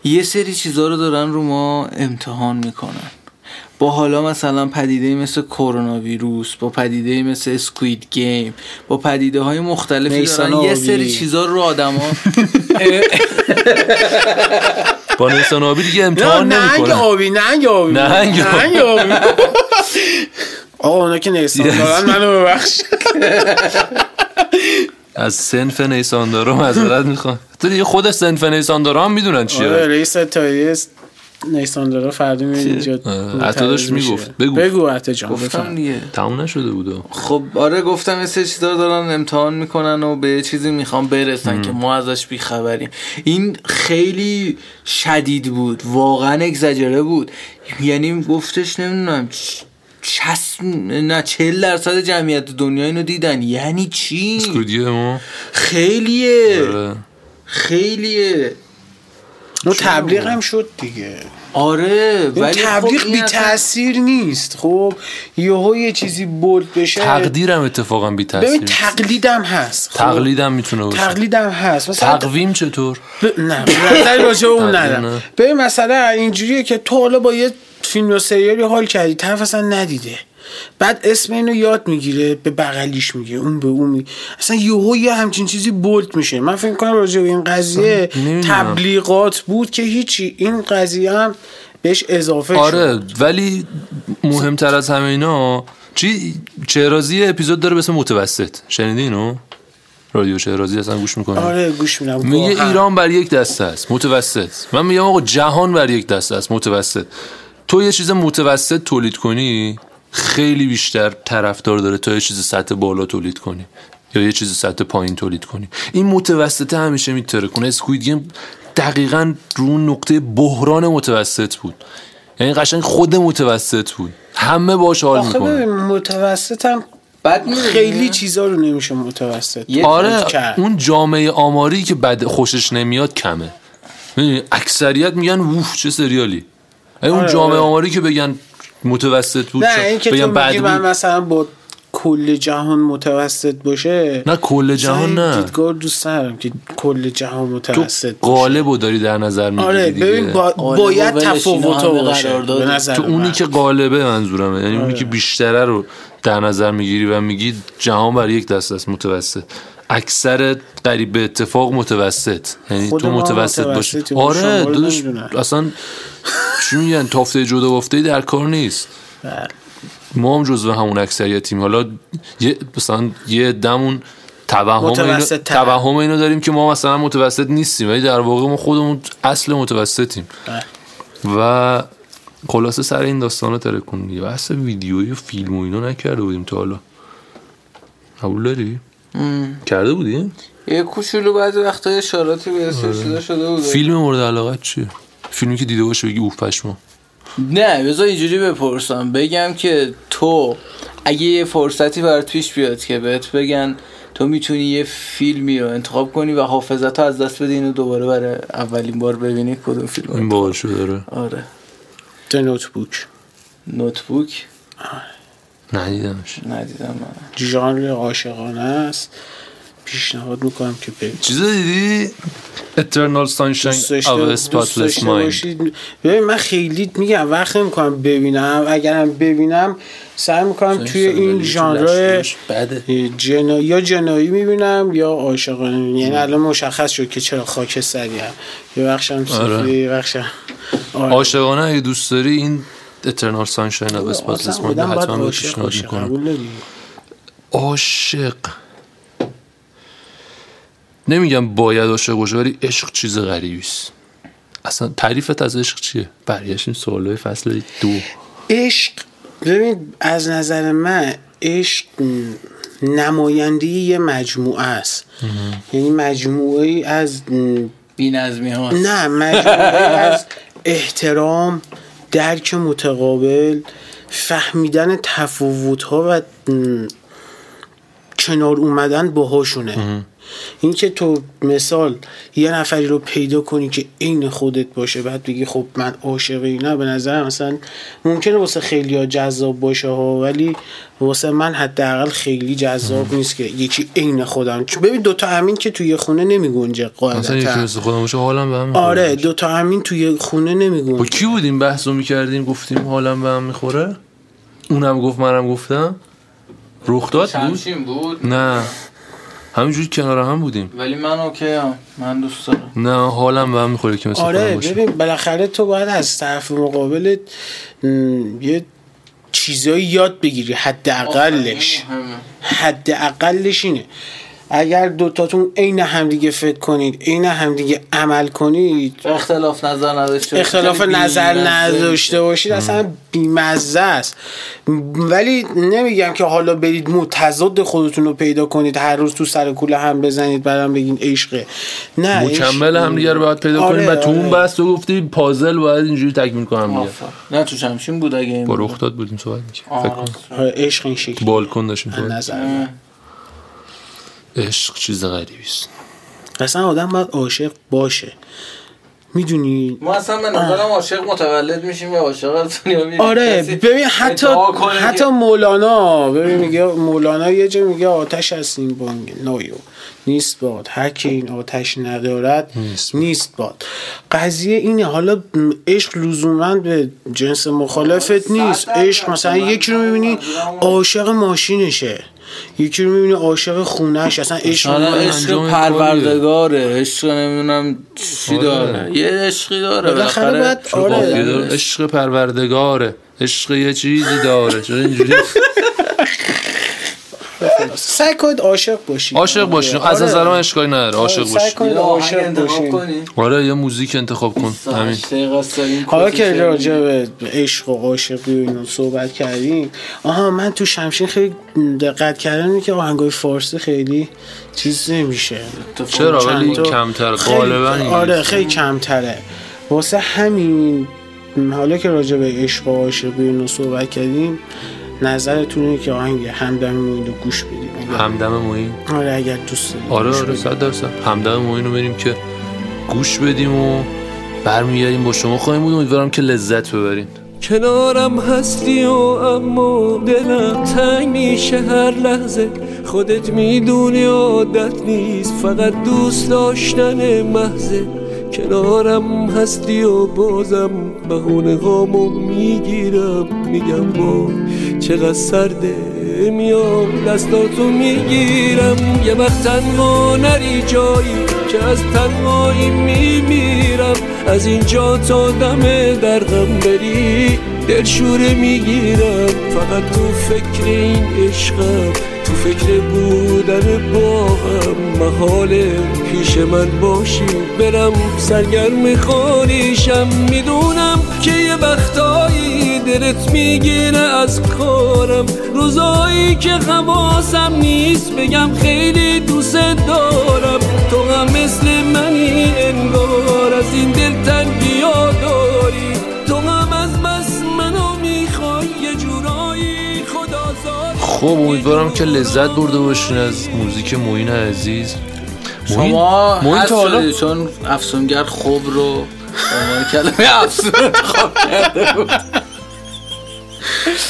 A: یه سری چیزا رو دارن رو ما امتحان می‌کنن. با حالا مثلا پدیده مثل کرونا ویروس با پدیده مثل اسکوید گیم با پدیده های مختلفی
C: نیسان
A: دارن. یه. سری چیزا رو آدما [LAUGHS]
B: با نیسان آبی دیگه امتحان
C: آبی ننگ آبی.
B: ننگ آبی.
C: ننگ آبی. [LAUGHS] آقا اونا که نیستان دارن منو ببخش. [LAUGHS]
B: از سنف نیساندارا معذرت می‌خوام. تو دیگه خود سنف نیساندارا هم می‌دونن
C: آره
B: چیه
C: رئیس تاییس نیستان داره فردا میاد اینجا
B: آره، عطا داشت می‌گفت. بگو.
C: بگو عطا جان
A: گفتم دیگه.
B: تموم نشده بود
A: خب آره گفتم یه سری چیزا دارن امتحان می‌کنن و به یه چیزی می‌خوام برسن که ما ازش بیخبریم. این خیلی شدید بود واقعا اگزاجره بود. یعنی گفتش نمی‌دونم چس نه چهل درصد جمعیت دنیا اینو دیدن. یعنی چی؟
B: ما؟
C: خیلیه.
B: آره.
A: خیلیه.
C: نو تبلیغ هم شد دیگه.
A: آره ولی
C: تبلیغ
A: خب
C: بی تاثیر نیست. خب یهو یه چیزی بولد بشه.
B: تقدیرم اتفاقا بی
C: ببین
B: تاثیر
C: تقلیدم هست. خب؟
B: تقلیدم می‌تونه باشه.
C: تقلیدم هست. مثلا
B: تقویم چطور؟
C: ب... نه نظری راجع به اون ندارم.
B: نه.
C: ببین مثلا اینجوریه که تو حالا با یه فیلم یا سریالی حال کردی طرف اصلا ندیده. بعد اسم اینو یاد می‌گیره به بغلیش میگه اون به اون میگه. اصلا یهو یه همچین چیزی بولد میشه. من فکر کنم راجع به این قضیه. تبلیغات بود که هیچی. این قضیه هم بهش اضافه
B: آره
C: شد
B: ولی مهمتر از همه اینا چی؟ چهرازی اپیزود داره به اسم متوسط. شنیدی اینو؟ رادیو چهرازی اصلا گوش می‌کنه.
C: آره گوش میدم.
B: میگه. ایران بر یک دسته است. متوسط. من میگم آقا جهان بر یک دسته است. متوسط. تو یه چیز متوسط تولید کنی؟ خیلی بیشتر طرفدار داره تا یه چیز سطح بالا تولید کنی یا یه چیز سطح پایین تولید کنی. این متوسطه همیشه میتره کنه اسکوید گیم دقیقا رو اون نقطه بحران متوسط بود. یعنی قشنگ خود متوسط بود. همه باش حال
C: آخه
B: می‌کنه
C: ببین متوسطم
A: بعد؟
C: خیلی چیزا رو نمیشه متوسط
B: آره
C: کرد.
B: اون جامعه آماری که بد خوشش نمیاد کمه. اکثریت میگن ووف چه سریالی. اون
C: آره،
B: جامعه
C: آره.
B: آماری که بگن متوسط بود
C: نه این که تو میگی
B: بد
C: من مثلا با کل جهان متوسط باشه
B: نه کل جهان نه
C: دیدگاه دوست ندارم که کل جهان متوسط
B: تو
C: باشه.
B: قالب رو داری در نظر می‌گیری
C: آره
B: دیگه.
C: ببین با... باید تفاوت باشه. به نظر
B: تو اونی
C: من.
B: که قالبه منظورمه یعنی اونی که بیشتره رو در نظر می‌گیری و میگی جهان بر یک دست است متوسط اکثر قریب به اتفاق متوسط یعنی تو متوسط باشی آره داداش. اصلا چی میگن تافته جدا بافته در کار نیست
C: بله.
B: ما هم جزو همون اکثریتیم حالا یه مثلا یه دمون توهم اینو. توهم اینو داریم که ما مثلا متوسط نیستیم ولی در واقع ما خودمون اصل متوسطیم
C: بله.
B: و خلاصه سر این داستان رو ترکون دیگه بحث ویدیویی و فیلم و اینا نکرده بودیم تا حالا قبول داری. کرده بودی؟
A: یه کوچولو بعضی وقتا اشاراتی به شده شده بود.
B: فیلم مورد علاقه چیه؟ فیلمی که دیده باشه بگی اوه پشما.
A: نه بذار اینجوری بپرسم. بگم که تو اگه یه فرصتی برات پیش بیاد که بهت بگن تو می‌تونی یه فیلمی رو انتخاب کنی و حافظت رو از دست بدی اینو دوباره برای اولین بار ببینی کدوم فیلم
B: این باحال شده داره.
A: آره.
C: The Notebook.
A: نوتبوک
B: ندیدمش.
A: ندیدم من
C: ژانر عاشقانه است. پیشنهاد می‌کنم که ببینید
B: چیزا دیدی؟
C: دوست
B: Spotless
C: داشته
B: Mind.
C: باشید ببین من خیلی میگم وقت نمی‌کنم ببینم. اگرم ببینم سعی می‌کنم توی این ژانر جنا... یا جنایی می‌بینم یا عاشقانه. یعنی الان مشخص شد که چرا خاکستری هم. یه بخشم
B: آره.
C: صوفی یه بخشم آره.
B: عاشقانه اگه دوست داری این Eternal Sunshine of a
C: اصلا
B: Spotless Mind
C: آدم باید
B: حتما
C: عاشق
B: پیشنهاد می‌کنم. عاشق. نمیگم باید عاشق باشه ولی عشق چیز غریبی است. اصلا تعریفت از عشق چیه؟ برگشتیم سوالای فصل دو.
C: عشق ببین از نظر من عشق نماینده یه مجموعه است. یعنی مجموعه ای از
A: بی نظمی ها
C: نه مجموعه از احترام درک متقابل فهمیدن تفاوت ها و کنار اومدن باهاشونه. این که تو مثال یه نفری رو پیدا کنی که عین خودت باشه بعد بگی خب من عاشق نه به نظرم مثلا ممکنه واسه خیلی جذاب باشه ها ولی واسه من حداقل خیلی جذاب نیست که یکی عین خودم. چون ببین دوتا همین که توی خونه نمی گنجه
B: مثلا یکی مثل خودم باشه حالم به هم می‌خوره.
C: آره دوتا همین توی خونه نمی
B: با کی بودیم؟ بحث رو می‌کردیم گفتیم حالم به هم می‌خوره؟ اونم گفت منم گفتم. رخ داد بود؟
A: بود؟
B: نه. همینجوری کنار هم بودیم.
A: ولی من اوکی هم. من دوست دارم.
B: نه حالم به هم می‌خوره که مثل
C: آره ببین بالاخره تو باید از طرف مقابلت م، یه چیزایی یاد بگیری. حداقلش.
A: همه.
C: حداقلش اینه. اگر دوتاتون عین همدیگه فکر کنید عین همدیگه عمل کنید
A: اختلاف نظر نداشته.
C: اختلاف نظر نداشته باشید اصلا بیمزه است ولی نمیگم که حالا برید متضاد خودتون رو پیدا کنید هر روز تو سر کوله هم بزنید بعدم بگین عشقه نه
B: مکمل
C: عشق-
B: هم دیگه رو باید پیدا
C: آره،
B: کنیم و تو اون
C: آره.
B: بحث تو گفتی پازل باید اینجوری تکمیل کنم دیگه.
A: نه تو شمشین بود اگه این
B: با
A: بود.
B: رخ داد بودیم صحبت
A: راست.
C: آره، عشق این شکلی
B: بالکن داشتیم
C: نظر.
B: عشق چیز غریبی است.
C: اصلا آدم باید عاشق باشه. می‌دونی؟
A: ما اصلا به نظرم عاشق متولد میشیم و عاشق دنیا
C: آره ببین حتی حتی مولانا ببین میگه مولانا یه جا میگه آتش است این بانگ نایو. نیست باد. هر که این آتش ندارد
B: نیست
C: نیست, باد. قضیه اینه حالا عشق لزوما به جنس مخالفت نیست.
A: صد درصد.
C: عشق مثلا
A: من
C: یکی رو می‌بینی عاشق ماشینشه. یکی رو می‌بینی عاشق خونهش اصلا عشق
A: عشق پروردگاره عشق نمی‌دونم چی
B: آره.
A: داره. یه عشقی داره
C: بالاخره باید-
A: چون
C: آره.
B: عشق پروردگاره. عشق یه چیزی داره. چرا اینجوری؟ [LAUGHS]
C: سعی کنید عاشق باشید.
B: عاشق باشین. از
C: آره.
B: نظر من اشکالی نداره. عاشق
C: سعی
B: باشین.
C: کنید
A: یه آهنگ
C: عاشق باشین
A: کنی.
B: آره یه موزیک انتخاب کن. همین.
C: حالا که راجع. به عشق و عاشقی و اینا صحبت کردیم آها من تو شمشین خیلی دقت کردم که آهنگای فارسی خیلی چیز نمیشه.
B: چرا؟ ولی کمتر غالبا
C: آره. خیلی کمتره. واسه همین حالا که راجع به عشق و عاشقی اینو صحبت کردیم نظرتون اینه که آهنگ همدم موین رو گوش بدیم.
B: همدم موین؟
C: آره اگر دوست دارید.
B: آره آره. صد درصد. همدم موین رو بریم که گوش بدیم و برمیگردیم با شما خواهیم بود. امیدوارم که لذت ببرین.
E: کنارم هستی و اما دلم تنگ میشه هر لحظه. خودت می‌دونی عادت نیست فقط دوست داشتن محضه. کنارم هستی و بازم بهونه هامو می‌گیرم. میگم با چقدر سرده میام دستاتو می‌گیرم. یه وقت تنها نری جایی که از تنهایی میمیرم. از اینجا تا دم در بری دلشوره می‌گیرم. فقط تو فکر این عشقم تو فکر بودن با هم محاله پیش من باشی برم سرگرم خانیشم می‌دونم که یه وقتایی دلت می‌گیره از کارم. روزایی که حواسم نیست بگم خیلی دوست دارم. تو هم مثل منی انگار از این دل تنگیا داری تو هم از بس منو می‌خوای یه جورایی خدا
B: خب امیدوارم که لذت برده باشین از موزیک معین عزیز.
A: شما چون افسونگر خوب رو عنوان کلمه افسون انتخاب کرده بود.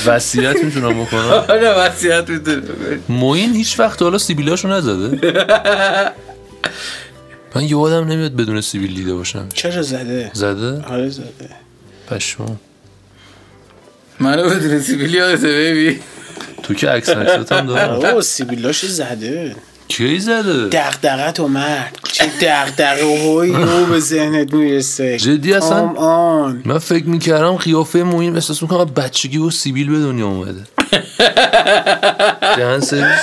B: وصیت می‌تونم بکنم
A: آره وصیت می‌تونی
B: معین هیچ وقت حالا سیبیلاشو نزده؟ من یادم نمیاد بدون سیبیل دیده باشم.
C: چرا زده؟
B: زده؟
C: آره زده.
B: پشمام.
A: منو بدون سیبیل یادته بیبی
B: تو که عکس نکسات هم دارم.
C: آه سیبیلاش زده.
B: کی زده؟
C: دغدغت اومد چه دغدغه؟ هایی رو به ذهنت می‌رسه.
B: جدی اصلا؟
C: آن
B: من فکر می‌کردم قیافه موین احساس می‌کنم بچگی و سیبیل به دنیا اومده. [LAUGHS] سرویس.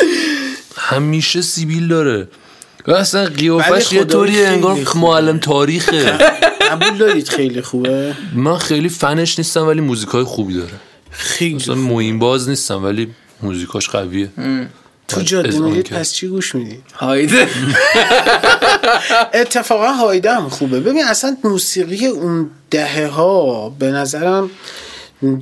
B: همیشه سیبیل داره. و اصلا قیافش یه
C: خیلی
B: انگار. معلم تاریخه. [LAUGHS]
C: قبول دارید خیلی خوبه؟
B: من خیلی فنش نیستم ولی موزیکای خوبی داره.
C: خیلی
B: مثلا موین باز نیستم ولی موزیکاش قویه.
C: تو جاده
B: کرد.
C: پس چی گوش میدی
A: هایده
C: اتفاقا هایده هم خوبه ببین اصلا موسیقی اون دهه ها به نظرم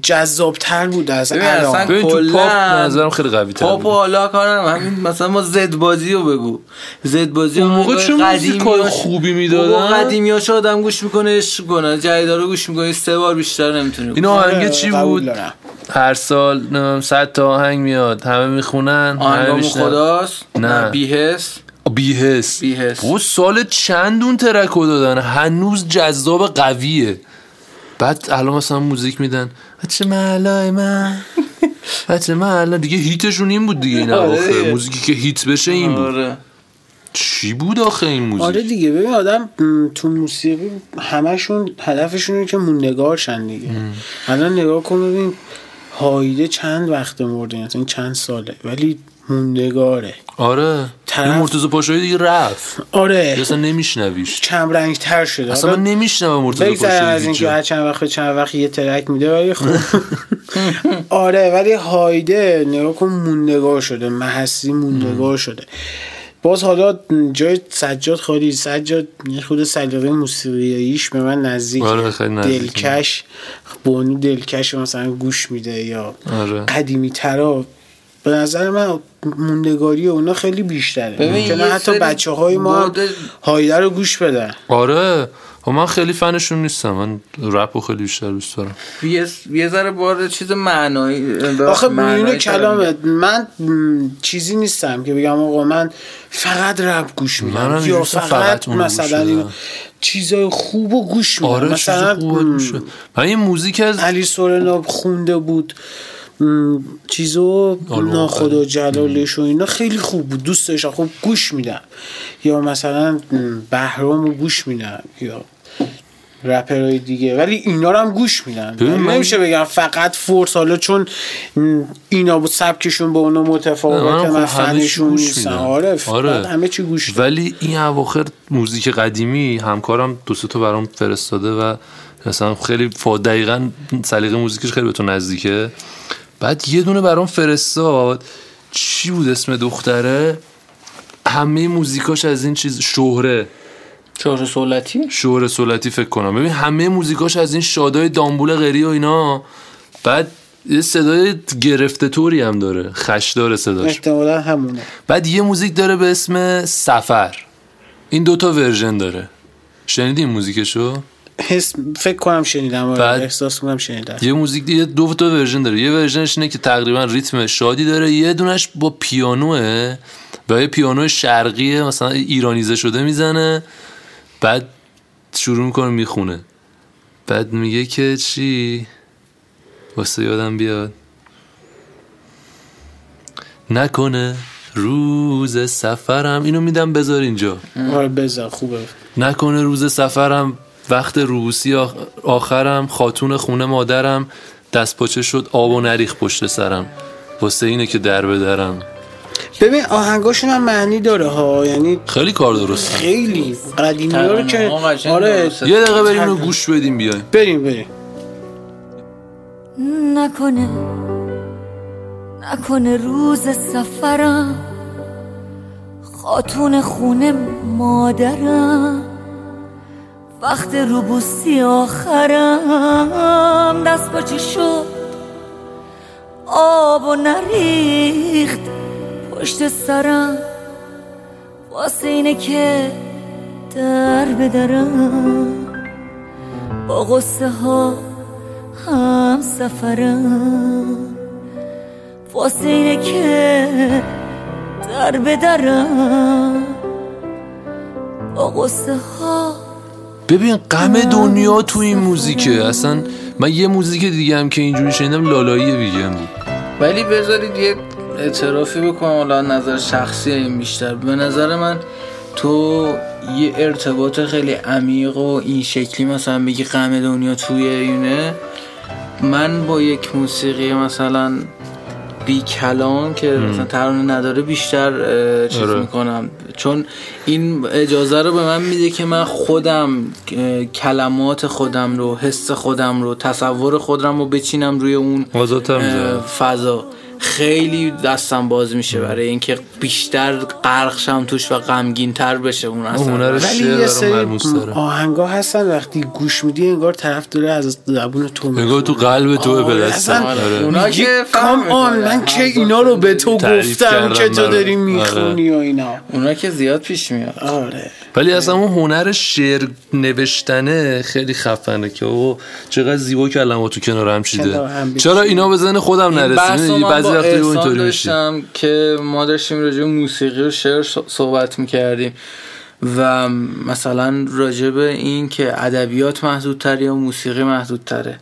C: جذابتر بود از
A: اصلا
C: الان
B: تو
A: کلاً
B: پاپ نظرم خیلی قوی تر
A: پاپ. حالا کارم همین مثلا ما زد بازی رو بگو. زد بازی
B: اون موقع چه موزیکای خوبی می‌دادن؟
A: قدیمیاش آدم گوش می‌کنه عشق کنه جدیدا رو گوش می‌کنه. سه بار بیشتر نمی‌تونه
B: این آهنگ چی
C: قبول
B: بود. هر سال نمی‌دونم 100 تا آهنگ میاد. همه می‌خونن میشنن
A: خداست.
B: نه.
A: بیهس
B: بیهس
A: بی‌حس.
B: بابا سال چندون ترکو دادن؟ هنوز جذاب قویه. بعد الان مثلا موزیک میدن بچه محلای من. [LAUGHS] بچه محلا دیگه هیتشون این بود دیگه این
A: آره دیگه.
B: موزیکی که هیت بشه این بود.
A: آره.
B: چی بود آخه این موزیک؟
C: آره دیگه ببین آدم تو موسیقی همشون هدفشون اینه که موندگار شن دیگه الان نگاه کن ببین هایده چند وقت مرده یعنی چند ساله؟ ولی موندگاره
B: آره.
C: طرف-
B: مرتضی پاشایی دیگه رفت.
C: آره.
B: اصلا نمیشنویش.
C: کم رنگ تر شده.
B: اصلا من نمیشنوم مرتضی
C: بگذارم از
B: پاشایی
C: اینکه هر. چند وقت چند وقت یه ترک میده ولی خب. [LAUGHS] آره ولی هایده نگاه کن موندگار شده. محسی موندگار شده. باز حالا جای سجاد خالی. سجاد یه خود سلیقه موسیقیاییش به من نزدیک.
B: آره،.
C: دلکش. بونی دلکش مثلا گوش میده یا
B: آره.
C: قدیمی ترا به نظر من موندگاری اونا خیلی بیشتره.
A: ببین،
C: ممکنه حتی بچه های ما هم هایده رو گوش بدن.
B: آره. خب من خیلی فنشون نیستم. من رپ رو خیلی بیشتر دوست دارم.
A: یه یه ذره بار چیز معنایی
C: آخه میونه کلامت من چیزی نیستم که بگم آقا من فقط رپ گوش میدم. یا فقط,
B: فقط
C: مثلا چیزای خوب و گوش میدم.
B: آره
C: مثلا
B: میشه من یه موزیک از
C: علی سورنا خونده بود. چیزو
B: آلو
C: ناخدا
B: آخر.
C: جلالش و اینا خیلی خوب بود. دوست داشتم. خب گوش میدم. یا مثلا بهرام رو گوش میدم. یا رپرهای دیگه. ولی اینا رو هم گوش میدم. یعنی نمیشه بگم فقط فورس. حالا چون اینا بود سبکشون به اونا متفاوته
B: من
C: من
B: خب
C: فنشون
B: گوش
C: نیستم. آره,
B: آره.
C: آره. همه چی گوش میدم
B: ولی این اواخر موزیک قدیمی همکارم دو سه تا برام فرستاده و مثلا خیلی فا دقیقا سلیقه موزیکش خیلی به تو نزدیکه. بعد یه دونه برام فرستاد. چی بود اسم دختره؟ همه موزیکاش از این چیز شهره.
A: چهار سولتی؟
B: شهر سولتی فکر کنم. ببین همه موزیکاش از این شادای دامبول غری و اینا. بعد یه صدای گرفته طوری هم داره. خشدار صداش.
C: احتمالا همونه.
B: بعد یه موزیک داره به اسم سفر. این دوتا version داره. شنیدی این موزیکشو؟
C: حس فکر کنم شنیدم.
B: بعد-
C: احساس کنم شنیدم.
B: یه موزیک دیگه دو تا version داره. یه version ش اینه که تقریبا ریتم شادی داره. یه دونش با پیانوه با یه پیانو شرقی مثلا ایرانیزه شده می‌زنه. بعد شروع می‌کنه می‌خونه. بعد میگه که چی؟ واسه یادم بیاد. نکنه روز سفرم. اینو میدم بذار اینجا.
C: آره بذار خوبه.
B: نکنه روز سفرم. وقت روسی آخ- آخرم خاتون خونه مادرم دست پاچه شد آب و نریخ پشت سرم. واسه اینه که در بدرم.
C: ببین آهنگاشون هم معنی داره ها. یعنی
B: خیلی کار درسته.
C: خیلی. قدیمی ها رو که آره.
A: درسته.
B: یه دقیقه بریم رو گوش بدیم بیایم.
C: بریم بریم.
F: نکنه. نکنه روز سفرم. خاتون خونه مادرم. وقت روبوسی آخرم. دست پاچه شد؟ آب و نریخت پشت سرم. واسه اینه که در بدرم. با غصه ها هم سفرم. واسه اینه که در بدرم. با قصه ها
B: ببین غم دنیا تو این موزیکه. اصلا من یه موزیک دیگه هم که اینجوری شنیدم لالایی ویگن بود.
A: ولی بذارید یه اعترافی بکنم. حالا نظر شخصی این بیشتر. به نظر من تو یه ارتباط خیلی عمیق و این شکلی مثلا بگی غم دنیا توی اینه. من با یک موسیقی مثلا بی کلام که مثلا ترانه نداره بیشتر چیز
B: آره.
A: می‌کنم چون این اجازه رو به من میده که من خودم کلمات خودم رو حس خودم رو تصور خودم رو بچینم روی اون. فضا خیلی دستم باز میشه برای اینکه بیشتر غرقشم توش و غمگین تر بشه اون اصلا
B: هنر
C: ولی
B: شعر
C: یه سری آهنگا هستن وقتی گوش میدی انگار طرف داره از زبون تو
B: نگاه تو قلب تو به
C: آره،
B: دست
C: اصلا
B: آره.
A: اونا
C: میگه
A: که
C: کام آن. من که اینا رو به تو گفتم که تو. داری می‌خونی و اینا.
A: اونا که زیاد پیش میاد.
C: آره.
B: ولی اصلا اون هنر شعر نوشتنه خیلی خفنه که او چقدر زیبا کلمات تو کنار هم چیده. چرا اینا به ذهن خودم
A: این بحث
B: نرسید
A: رو من
B: بعضی وقتا اینطوری میشه.
A: که ما داشتیم راجع به موسیقی و شعر صحبت می‌کردیم و مثلا راجع به این که ادبیات محدودتر یا موسیقی محدودتره.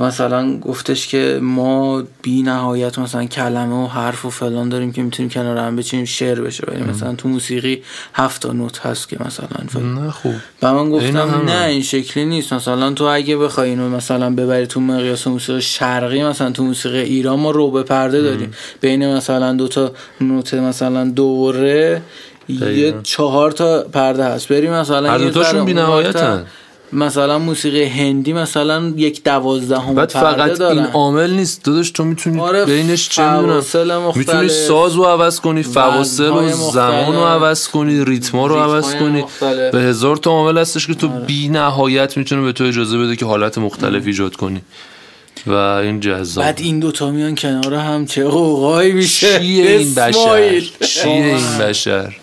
A: مثلا گفتش که ما بی نهایت مثلا کلمه و حرف و فلان داریم که می‌تونیم کنار هم بچینیم شعر بشه. ولی مثلا تو موسیقی هفت تا نوت هست که مثلا فلان
B: نه خوب.
A: و من گفتم. نه این شکلی نیست. مثلا تو اگه بخوای اینو مثلا ببری تو مقیاس موسیقی شرقی مثلا تو موسیقی ایران ما روبه پرده داریم. بین مثلا دو تا نوت مثلا دوره یه. چهار تا پرده هست. بریم مثلا
B: هر دوتاشون بی‌نهایتن.
A: مثلا موسیقی هندی مثلا یک دوازدهم
B: بعد فقط
A: دارن.
B: این عامل نیست داداش تو می‌تونی
A: آره،
B: بینش چه می‌دونم؟ می‌تونی ساز رو عوض کنی فواصل و زمان رو عوض کنی ریتما رو عوض کنی.
A: مختلف.
B: به هزار تا عامل هستش که تو بی نهایت می‌تونه به تو اجازه بده که حالت مختلف ایجاد کنی. و این جذاب
A: بعد این دوتا میان کنار هم چه قوقایی میشه.
B: چیه این بشر. چیه این بشر؟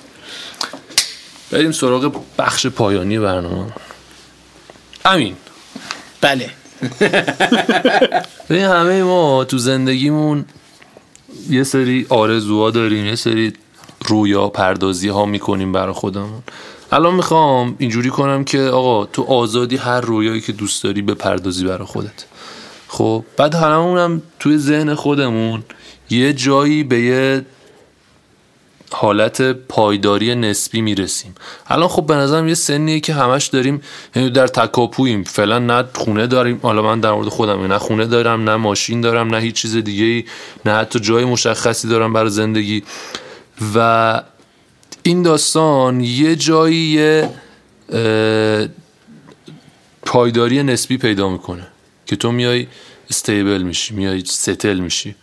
B: بریم سراغ بخش پایانی برنامه. امین.
C: بله.
B: ببین همه ما تو زندگیمون یه سری آرزوها داریم یه سری رویا پردازی ها می‌کنیم برای خودمون. الان می‌خوام اینجوری کنم که آقا تو آزادی هر رویایی که دوست داری به پردازی برای خودت. خب بعد هممونم توی ذهن خودمون یه جایی به یه حالت پایداری نسبی می‌رسیم. الان خب به نظرم یه سنیه که همش داریم یعنی در تکاپوییم. فعلا نه خونه داریم. حالا من در مورد خودم نه خونه دارم نه ماشین دارم نه هیچ چیز دیگه ای نه حتی جای مشخصی دارم برای زندگی. و این داستان یه جایی پایداری نسبی پیدا می‌کنه که تو میای استیبل میشی میای ستل میشی.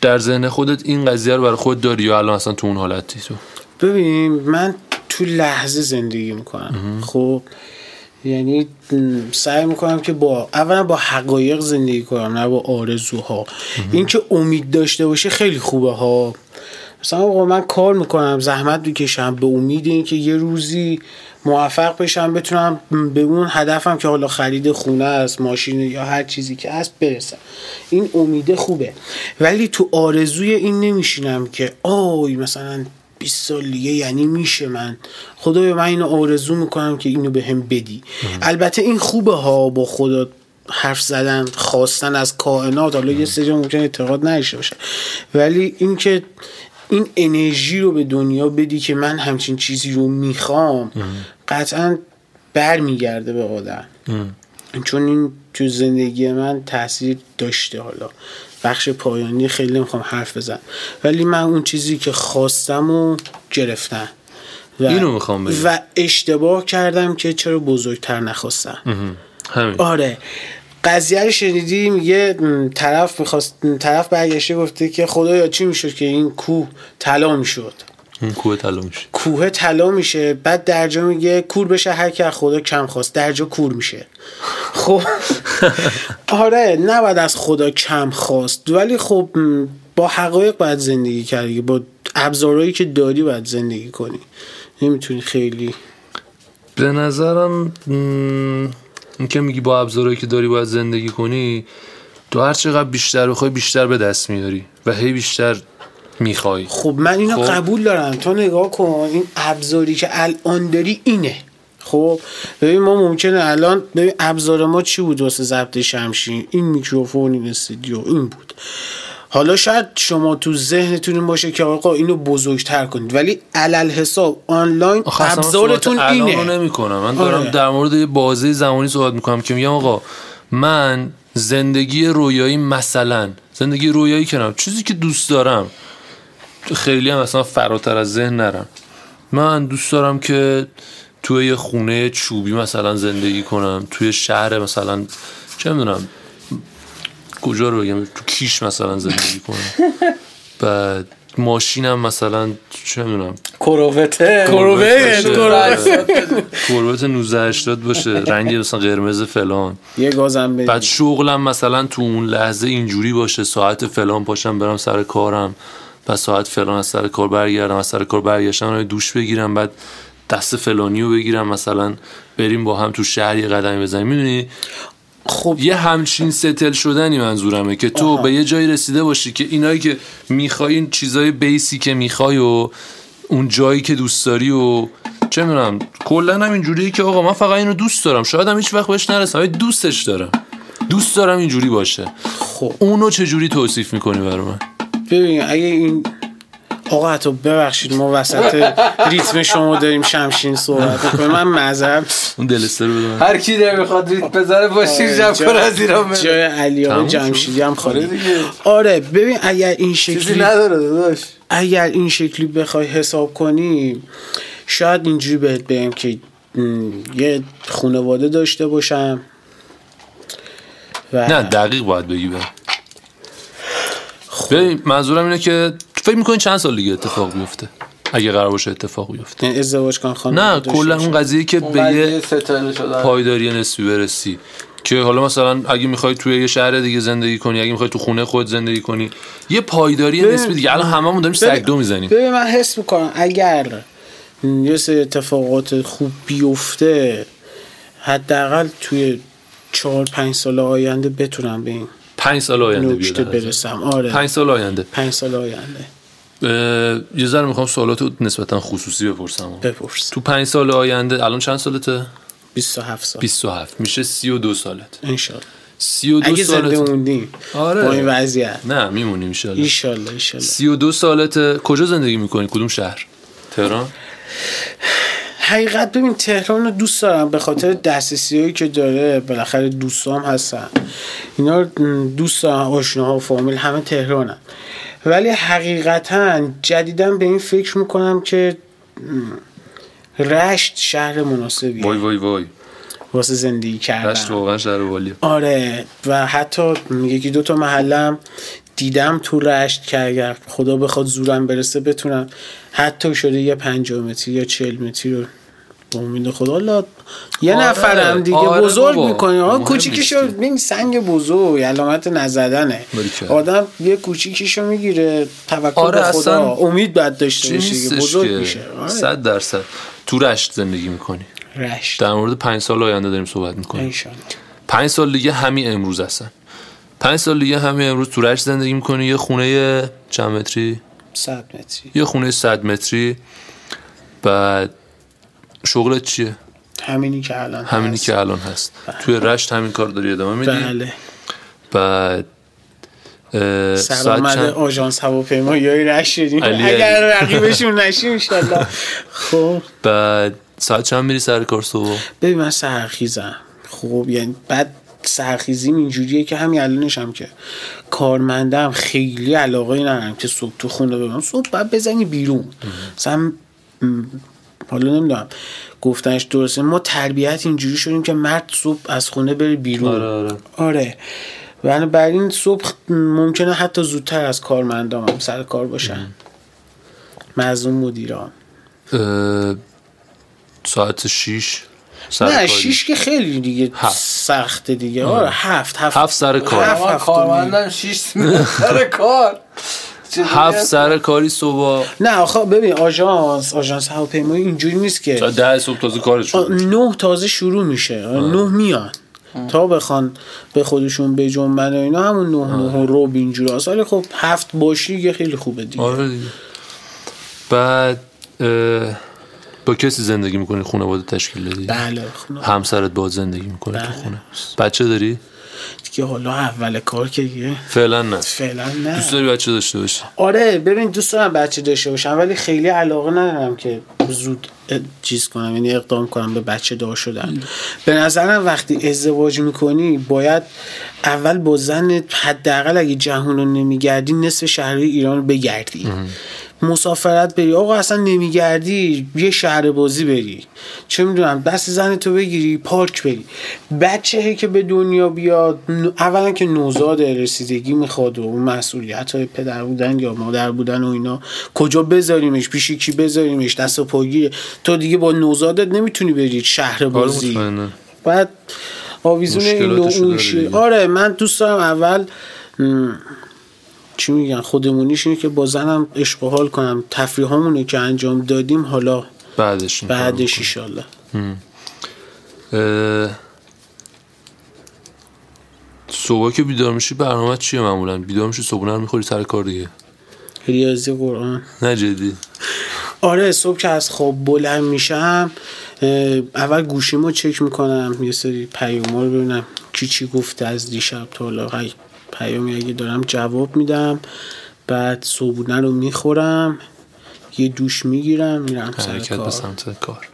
B: در ذهن خودت این قضیه رو برای خود داری یا الان اصلا تو اون حالتی تو؟
C: ببین من تو لحظه زندگی می‌کنم. خب یعنی سعی می‌کنم که با اولا با حقایق زندگی کنم نه با آرزوها. اینکه امید داشته باشه خیلی خوبه ها. مثلا آقا من کار می‌کنم زحمت می‌کشم. به امید اینکه یه روزی موفق بشم بتونم به اون هدفم که حالا خرید خونه است ماشین یا هر چیزی که هست برسم. این امیده خوبه. ولی تو آرزوی این نمیشینم که آی مثلا 20 سال دیگه یعنی میشه من. خدایا من اینو آرزو می‌کنم که اینو به هم بدی البته این خوبه ها با خدا حرف زدن خواستن از کائنات. حالا یه سری ممکن اعتقاد نداشته باشه. ولی اینکه این انرژی رو به دنیا بدی که من همچین چیزی رو می‌خوام قطعا برمیگرده به آدم. چون این تو زندگی من تاثیر داشته حالا. بخش پایانی خیلی نمی‌خوام حرف بزن ولی من اون چیزی که خواستم و گرفتم. و,
B: اینو می‌خوام بگم.
C: و اشتباه کردم که چرا بزرگتر نخواستم.
B: همین.
C: آره. قضیه رو شنیدی؟ میگه طرف می‌خواست طرف برگشته گفته که خدایا چی می‌شد که این کوه طلا می‌شد؟
B: اون کوه طلا میشه.
C: کوه طلا میشه. بعد درجا میگه کور بشه هر کی از خدا کم خواست درجا کور میشه. خب [LAUGHS] آره نباید از خدا کم خواست. ولی خب با حقایق باید زندگی کردی با ابزارهایی که داری باید زندگی کنی. نمی‌تونی خیلی
B: به نظرم این که میگی با ابزارهایی که داری باید زندگی کنی تو هر چقدر بیشتر بخوای بیشتر به دست میاری و هی بیشتر می‌خوای.
C: خب من اینو
B: خب.
C: قبول دارم. تو نگاه کن این ابزاری که الان داری اینه. خب ببین ما ممکنه الان ببین ابزار ما چی بود واسه ضبط شمشیر؟ این میکروفون این استودیو این بود. حالا شاید شما تو ذهنتون این باشه که آقا اینو بزرگتر کنید ولی علل حساب آنلاین ابزارتون اینه.
B: نمی کنم من دارم
C: آره.
B: در مورد یه بازه زمانی صحبت می‌کنم که میگم آقا من زندگی رویایی مثلا زندگی رویایی کنم چیزی که دوست دارم. خیلی هم اصلا فراتر از ذهن نرم. من دوست دارم که توی یه خونه چوبی مثلا زندگی کنم توی شهر مثلا چه می‌دونم کجا رو بگم؟ تو کیش مثلا زندگی [LAUGHS] کنم. بعد ماشینم مثلا چه می‌دونم.
A: کرووته.
C: کرووت،
B: کروت 1980 باشه. رنگ مثلا قرمز فلان.
C: یه گازم بدید
B: بعد شغلم مثلا تو اون لحظه اینجوری باشه. ساعت فلان پاشم برم سر کارم. بعد ساعت فلان از سر کار برگردم. از سر کار برگشتم دوش بگیرم. بعد دست فلانی رو بگیرم. مثلا بریم با هم تو شهر یه قدمی بزنیم. می‌دونی؟
C: خب
B: یه همچین ستل شدنی منظورمه که تو به یه جایی رسیده باشی که اینایی که می‌خوای این چیزای بیسی که می‌خوای و اون جایی که دوست داری و چه می‌دونم کلا هم اینجوریه که آقا من فقط اینو دوست دارم. شاید هم هیچ وقت بهش نرسم ولی دوستش دارم. دوست دارم اینجوری باشه.
C: خب.
B: اونو چجوری توصیف می‌کنی برای من؟
C: ببین اگه این آقا حتی ببخشید ما وسط ریتم شما داریم شمشین صحبت می‌کنیم من معذرت
B: اون دلستر من.
A: هر کی داره می‌خواد ریت بذاره باشیر جمع کن از ایران.
C: جای علی آقا. جمشیدی هم خالی
A: آره دیگه.
C: آره ببین اگر این
A: چیزی
C: شکلی
A: نداره داداش
C: اگر این شکلی بخوای حساب کنی شاید اینجوری بهت بگم که یه خانواده داشته باشم و
B: نه دقیق باید بگی به ببین منظورم اینه که فکر می‌کنی چند سال دیگه اتفاق بیفته اگه قرار باشه اتفاق بیفته.
C: یعنی ازدواج کن خانواده
B: نه کلا. اون قضیه که به یه پایداری نسبی برسی. که حالا مثلا اگه می‌خوای توی یه شهر دیگه زندگی کنی اگه می‌خوای تو خونه خود زندگی کنی یه پایداری
C: ببین-
B: نسبی دیگه. الان هممون داریم
C: ببین-
B: سگدو می‌زنیم.
C: ببین من حس می‌کنم اگر یه سری اتفاقات خوب بیفته حداقل توی چهار پنج سال آینده بتونم به این
B: پنج سال آینده
C: نکته برسم. آره.
B: پنج سال آینده.
C: پنج سال آینده.
B: یه ذره می‌خوام سوالات نسبتا خصوصی بپرسم.
C: بپرس.
B: تو پنج سال آینده الان چند سالته؟
C: 27 سال.
B: 27 میشه 32 سالت.
C: انشالله.
B: 32
C: اگه زنده
B: سالت.
C: موندیم.
B: آره.
C: با این وضعیت.
B: نه میمونی ان
C: ایشالله ایشالله
B: 32 سالت کجا زندگی می‌کنی؟ کدوم شهر؟ تهران؟
C: حقیقت ببین تهران رو دوست دارم به خاطر دسترسی هایی که داره. بالاخره دوستام هستن. اینا رو دوست دارم آشناها فامیل همه تهرانن. ولی حقیقتا جدیدا به این فکر می‌کنم که رشت شهر مناسبیه.
B: وای وای وای.
C: واسه زندگی
B: رشت
C: کردن
B: واقعا شهر والیه.
C: آره. و حتی یکی دو تا محلم دیدم تو رشت که اگر خدا بخواد زورم برسه بتونم. حتی شده یه پنجاه متری یا چهل متری رو با امید خدا. حالا یه
B: آره،
C: نفرم دیگه
B: آره
C: بزرگ
B: بابا.
C: می‌کنی. آقا کوچیکیشو. ببین سنگ بزرگ علامت نزدنه. آدم یه کوچیکیشو می‌گیره توکل
B: آره،
C: به خدا.
B: اصلا
C: امید باید داشته
B: نیستش
C: بزرگ میشه. آره.
B: صد درصد. تو رشت زندگی می‌کنی.
C: رشت.
B: در مورد پنج سال آینده داریم صحبت می‌کنیم.
C: انشالله.
B: پنج سال دیگه همین امروز هستن. پنج سال دیگه همین امروز تو رشت زندگی می‌کنی. یه خونه چند متری؟
C: صد متری.
B: یه خونه صد متری. بعد شغلت چیه؟
C: همینی که الان
B: همینی
C: هست.
B: که الان هست. توی رشت همین کار داری ادامه میدی؟
C: بله.
B: بعد
C: سلام
B: چند؟
C: آژانس هواپیمایی های رشت شدیم اگر. رقیبشون نشیم انشالله. خب.
B: بعد ساعت چند میری سر کار صبح؟
C: ببین من سرخیزم خب یعنی بعد سرخیزیم اینجوریه که همین الانش هم که کارمندم خیلی علاقه ندارم که صبح تو خونه ببینم صبح باید بزنی بیرون. مثلا حالا نمی‌دونم. گفتنش درسته. ما تربیت اینجوری شدیم که مرد صبح از خونه بره بیرون.
B: آره آره.
C: آره. بنابراین صبح ممکنه حتی زودتر از کارمندام هم سر کار باشن. مظلوم مدیران.
B: ساعت شیش. سر
C: نه. شیش که خیلی دیگه
B: هفت.
C: سخته دیگه. آره هفت هفت.
B: هفت سر کار.
C: هفت
A: من
C: هفت
A: کارمندم 6 سر کار.
B: هفت؟ سر کاری صبح.
C: نه آخه ببین آژانس آژانس هواپیمایی اینجوری نیست که.
B: تا ده صبح تازه کارش.
C: نه تازه شروع میشه. آره، نه میان. تا بخوان به خودشون به جنبن و اینا همون نه نه و روب اینجور هست. ولی خب هفت باشی یه خیلی خوبه دیگه.
B: آره دیگه. بعد اه، با کسی زندگی می‌کنی؟ خانواده تشکیل دادی؟
C: بله خونه
B: همسرت با زندگی می‌کنه تو
C: بله.
B: خونه. بچه داری؟
C: دیگه حالا اول کار که دیگه.
B: فعلا نه.
C: فعلا نه.
B: دوست داری بچه داشته باشی؟
C: آره ببین دوست دارم بچه داشته باشم ولی خیلی علاقه ندارم که زود چیز کنم یعنی اقدام کنم به بچه دار شدن. به نظرم وقتی ازدواج می‌کنی باید اول با زن حداقل اگه جهان رو نمیگردی نصف شهرهای ایران رو بگردی. مسافرت بری. آقا اصلا نمیگردی یه شهر بازی بری. چه می‌دونم دست زن تو بگیری پارک بری. بچه که به دنیا بیاد اولا که نوزاد رسیدگی می‌خواد و مسئولیت های پدر بودن یا مادر بودن و اینا. کجا بذاریمش؟ پیش کی بذاریمش؟ دست و پاگیره تو دیگه با نوزادت نمی‌تونی بری شهر بازی
B: مطمئنه.
C: بعد آویزون این اون. آره من دوست دارم اول چی میگن خودمونیش اینه که با زنم عشق و حال کنم. تفریحامونو که انجام دادیم حالا
B: بعدش
C: بعدش. ایشالله
B: اه، صبح که بیدار میشی برنامه چیه معمولا؟ بیدار میشی صبحونه رو می‌خوری سر کار دیگه؟
C: ریاضی قرآن.
B: نه جدی.
C: آره صبح که از خواب بلند میشم اول گوشیمو چک می‌کنم یه سری پیاما رو ببینم کی چی گفته از دیشب تا حالا پیامی اگه دارم جواب میدم. بعد صبحونه رو می‌خورم یه دوش می‌گیرم میرم سر
B: حرکت به
C: کار
B: سمت کار.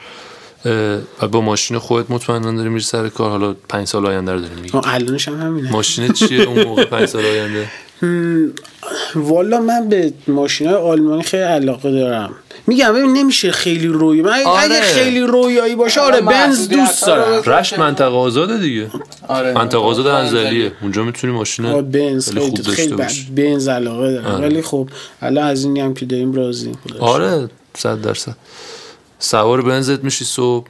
B: و با ماشین خودت مطمئنا داری میری سر کار؟ حالا پنج سال آینده رو داری میگی.
C: الانش هم همینه.
B: ماشین چیه اون موقع پنج سال آینده؟ [LAUGHS]
C: والا من به ماشین های آلمانی خیلی علاقه دارم. میگم ببین نمیشه خیلی روی من
B: آره.
C: اگه خیلی رویایی باشه آره
A: آره،
C: بنز دوست دارم.
B: رشت منطقه آزاده دیگه.
A: آره
B: منطقه آزاد انزلیه اونجا می‌تونی ماشین
C: بنز
B: خیلی خوب
C: خیلی, خیلی
B: داشته باشی.
C: بنز علاقه دارم.
B: آره.
C: ولی خب الان از اینی هم که داریم راضی.
B: آره صد درصد. سوار بنزت میشی صبح.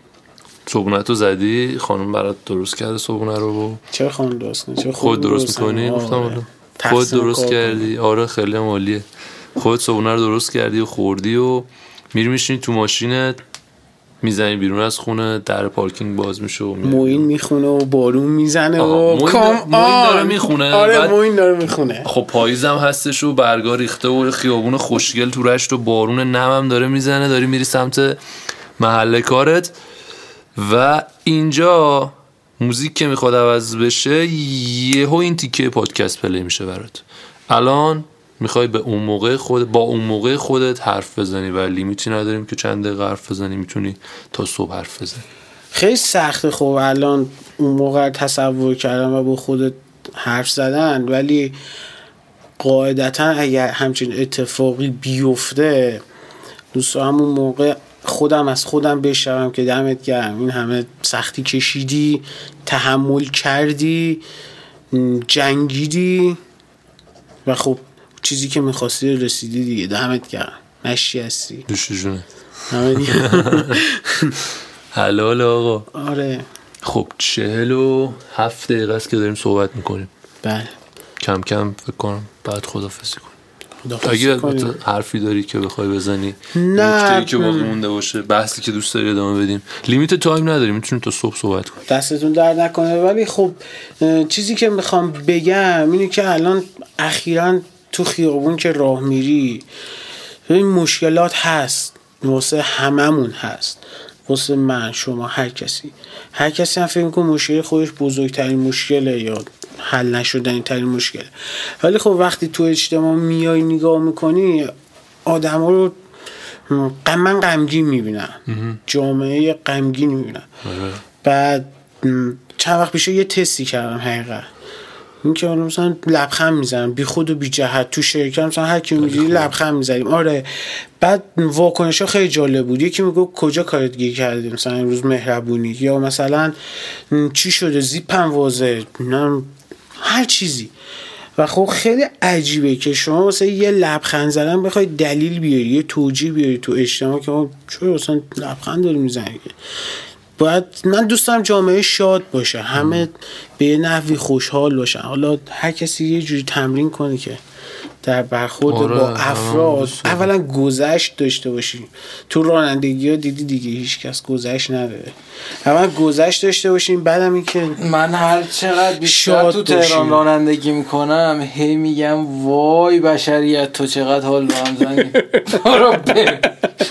B: صبحونه تو زدی خانم برات درست کرده صبحونه رو. و
C: چرا خانم درست کنی چرا
B: خود درست
C: کنی؟
B: می‌کنی؟
C: آره.
B: گفتم خود درست کردی. آره خیلی هم عالیه. خود صبحونه رو درست کردی و خوردی و میری میشینی تو ماشینت می‌زنی بیرون از خونه در پارکینگ باز میشه و
C: موین می‌خونه و بارون می‌زنه و کام
B: داره-. می‌خونه،
C: آره موین داره می‌خونه.
B: خب پاییزم هستش و برگا ریخته و خیابون خوشگل تو رشت و بارون نمم داره می‌زنه داری میری سمت محل کارت. و اینجا موزیک که می‌خواد عوض بشه یهو این تیکه پادکست پلی میشه برات. الان می‌خوای به اون موقع خود با اون موقع خودت حرف بزنی و لیمیتی نداریم که چند دقیقه حرف بزنی می‌تونی تا صبح حرف بزنی.
C: خیلی سخته خب الان اون موقع تصور کردم و با خودت حرف زدن ولی قاعدتا اگر همچین اتفاقی بیفته دوست اون موقع خودم از خودم بشنوم که دمت گرم. این همه سختی کشیدی تحمل کردی جنگیدی و خب چیزی که می‌خواستی رسیدی دیگه. دمت گرم. نشی هستی.
B: دوش جونه. حلال آقا.
C: آره.
B: خب چهل و هفت دقیقه است که داریم صحبت می‌کنیم.
C: بله.
B: کم کم فکر کنم بعد خدافزی کنیم. اگه. حرفی داری که بخوای بزنی
C: نه.
B: که باقی مونده باشه بحثی که دوست داری ادامه بدیم. لیمیت تایم نداریم می‌تونیم تا صبح صحبت کنیم.
C: دستتون درد نکنه. ولی خب چیزی که می‌خوام بگم اینه که الان اخیرا تو خیابون که راه میری این مشکلات هست واسه هممون هست واسه من شما هر کسی. هر کسی هم فکر می‌کنه مشکل خودش بزرگترین مشکله یا حل نشدنی ترین مشکله. ولی خب وقتی تو اجتماع میای نگاه می‌کنی آدما رو غم من غمگین می‌بینم. جامعه غمگین می‌بینم. بعد م، چند وقت پیش یه تستی کردم حقیقت این که حالا مثلا لبخند می‌زنم بی خود و بی جهت. تو شرکت مثلا هر کی میگی لبخند می‌زنیم. آره. بعد واکنش ها خیلی جالب بود. یکی میگو کجا کارت گیر کردی؟ مثلا امروز مهربونی. یا مثلا چی شده؟ زیپم واضح نه هر چیزی. و خب خیلی عجیبه که شما واسه یه لبخند زدن بخوای دلیل بیاری یه توجیه بیاری تو اجتماع که چرا مثلا لبخند داری می‌زنی باید من دوست دارم جامعه شاد باشه همه به یه نحوی خوشحال باشن. حالا هر کسی یه جوری تمرین کنه که در برخورد
B: آره،
C: با
B: همه
C: افراد
B: دارم.
C: اولا گذشت داشته باشیم تو رانندگی ها دیدی دیگه هیچ کس گذشت نداره اولا گذشت داشته باشیم بعدم این که
A: من هر چقدر بیشتر تو تهران. رانندگی می‌کنم هی میگم وای بشریت تو چقدر حال به هم زنی [LAUGHS] بر.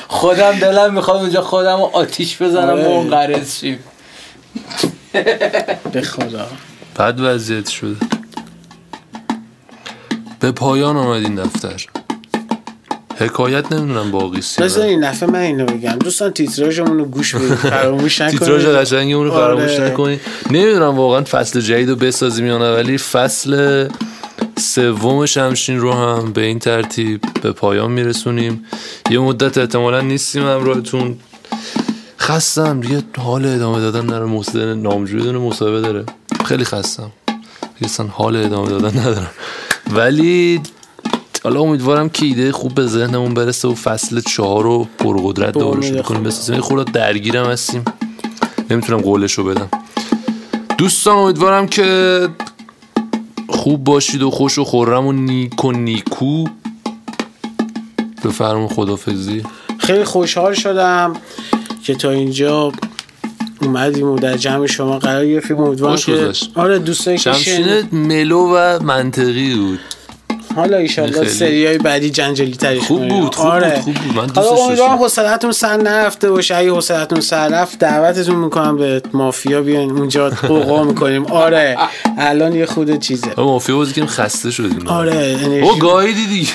A: خودم دلم می‌خواد اونجا خودم رو آتیش بزنم
C: آره.
A: و منقرض شیم
C: به خدا
B: بد وضعیت شده به پایان آمد این دفتر. حکایت نمی‌دونم باقی
C: بذار
B: سی
C: این دفعه من اینو بگم. دوستان تیتراژمون رو گوش بدید. [LAUGHS] فراموش نکنید.
B: تیتراژ قشنگمون رو فراموش
C: آره.
B: نکنید. نمی‌دونم واقعا فصل جدید رو بسازیم یا نه ولی فصل سوم شمشین رو هم به این ترتیب به پایان میرسونیم. یه مدت احتمالا نیستیم همراهتون. خستم. دیگه حال ادامه دادن نره مصاحبه نامجوی دونه مصاحبه داره. خیلی خستم. دیگه حال ادامه دادن ندارم. ولی حالا امیدوارم که ایده خوب به ذهنمون برسه و فصل چهار رو پرقدرت
C: امید
B: کنیم. بسازیم خورده درگیرم هستیم. نمی‌تونم قولش رو بدم. دوستان امیدوارم که خوب باشید و خوش و خورم و نیک و نیکو. بفرمون خدافزی
C: خیلی خوشحال شدم که تا اینجا اومدیم و در جمع شما قرار گرفتیم امیدوارم که
B: گذشت.
C: آره دوستایی که
B: ملو و منطقی بود
C: حالا ایشالله. سری های بعدی جنجالی ترش
B: خوب. بود، خوب
C: آره.
B: بود، خوب بود. من
C: حالا
B: دوستش داشتم.
C: حوصلتون سر نرفته باشه اگه حوصلتون سر رفت دعوتتون می‌کنم به مافیا بیاین اونجا قوقا می‌کنیم آره الان یه خود چیزه
B: ما مافیا بازی کنیم خسته شدیم
C: آره
B: او
C: انرژی
B: گایدی دیگه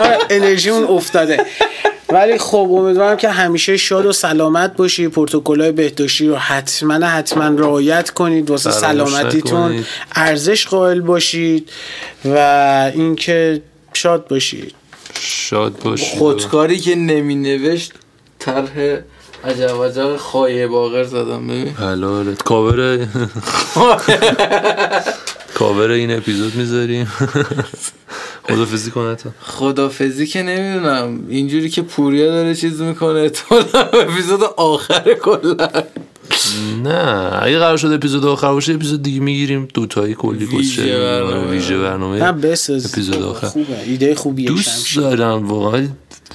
C: آره انرژیمون افتاده ولی خب امیدوارم که همیشه شاد و سلامت باشی. پروتکل‌های بهداشتی رو حتما حتما رعایت کنید. واسه سلامتیتون. ارزش قائل باشید و اینکه شاد باشید.
B: شاد باشید.
A: خودکاری که نمی نوشت طرح عجب عجب خواهی باقر زدم. ببین.
B: حلالت کاور [LAUGHS] کاور این اپیزود می‌ذاریم. [LAUGHS] خدافزی کن تا
A: خدافزی که نمی‌دونم. اینجوری که پوریا داره چیز می‌کنه تو اپیزود آخر کلا.
B: نه اگه قرار شد اپیزود آخر باشه اپیزود دیگه می‌گیریم. دوتایی کلی
A: ویژه
B: کشه
A: برنامه.
B: ویژه
C: نه
B: برنامه اپیزود آخر.
C: خوبه. ایده خوبیه
B: دوست. دارم واقعا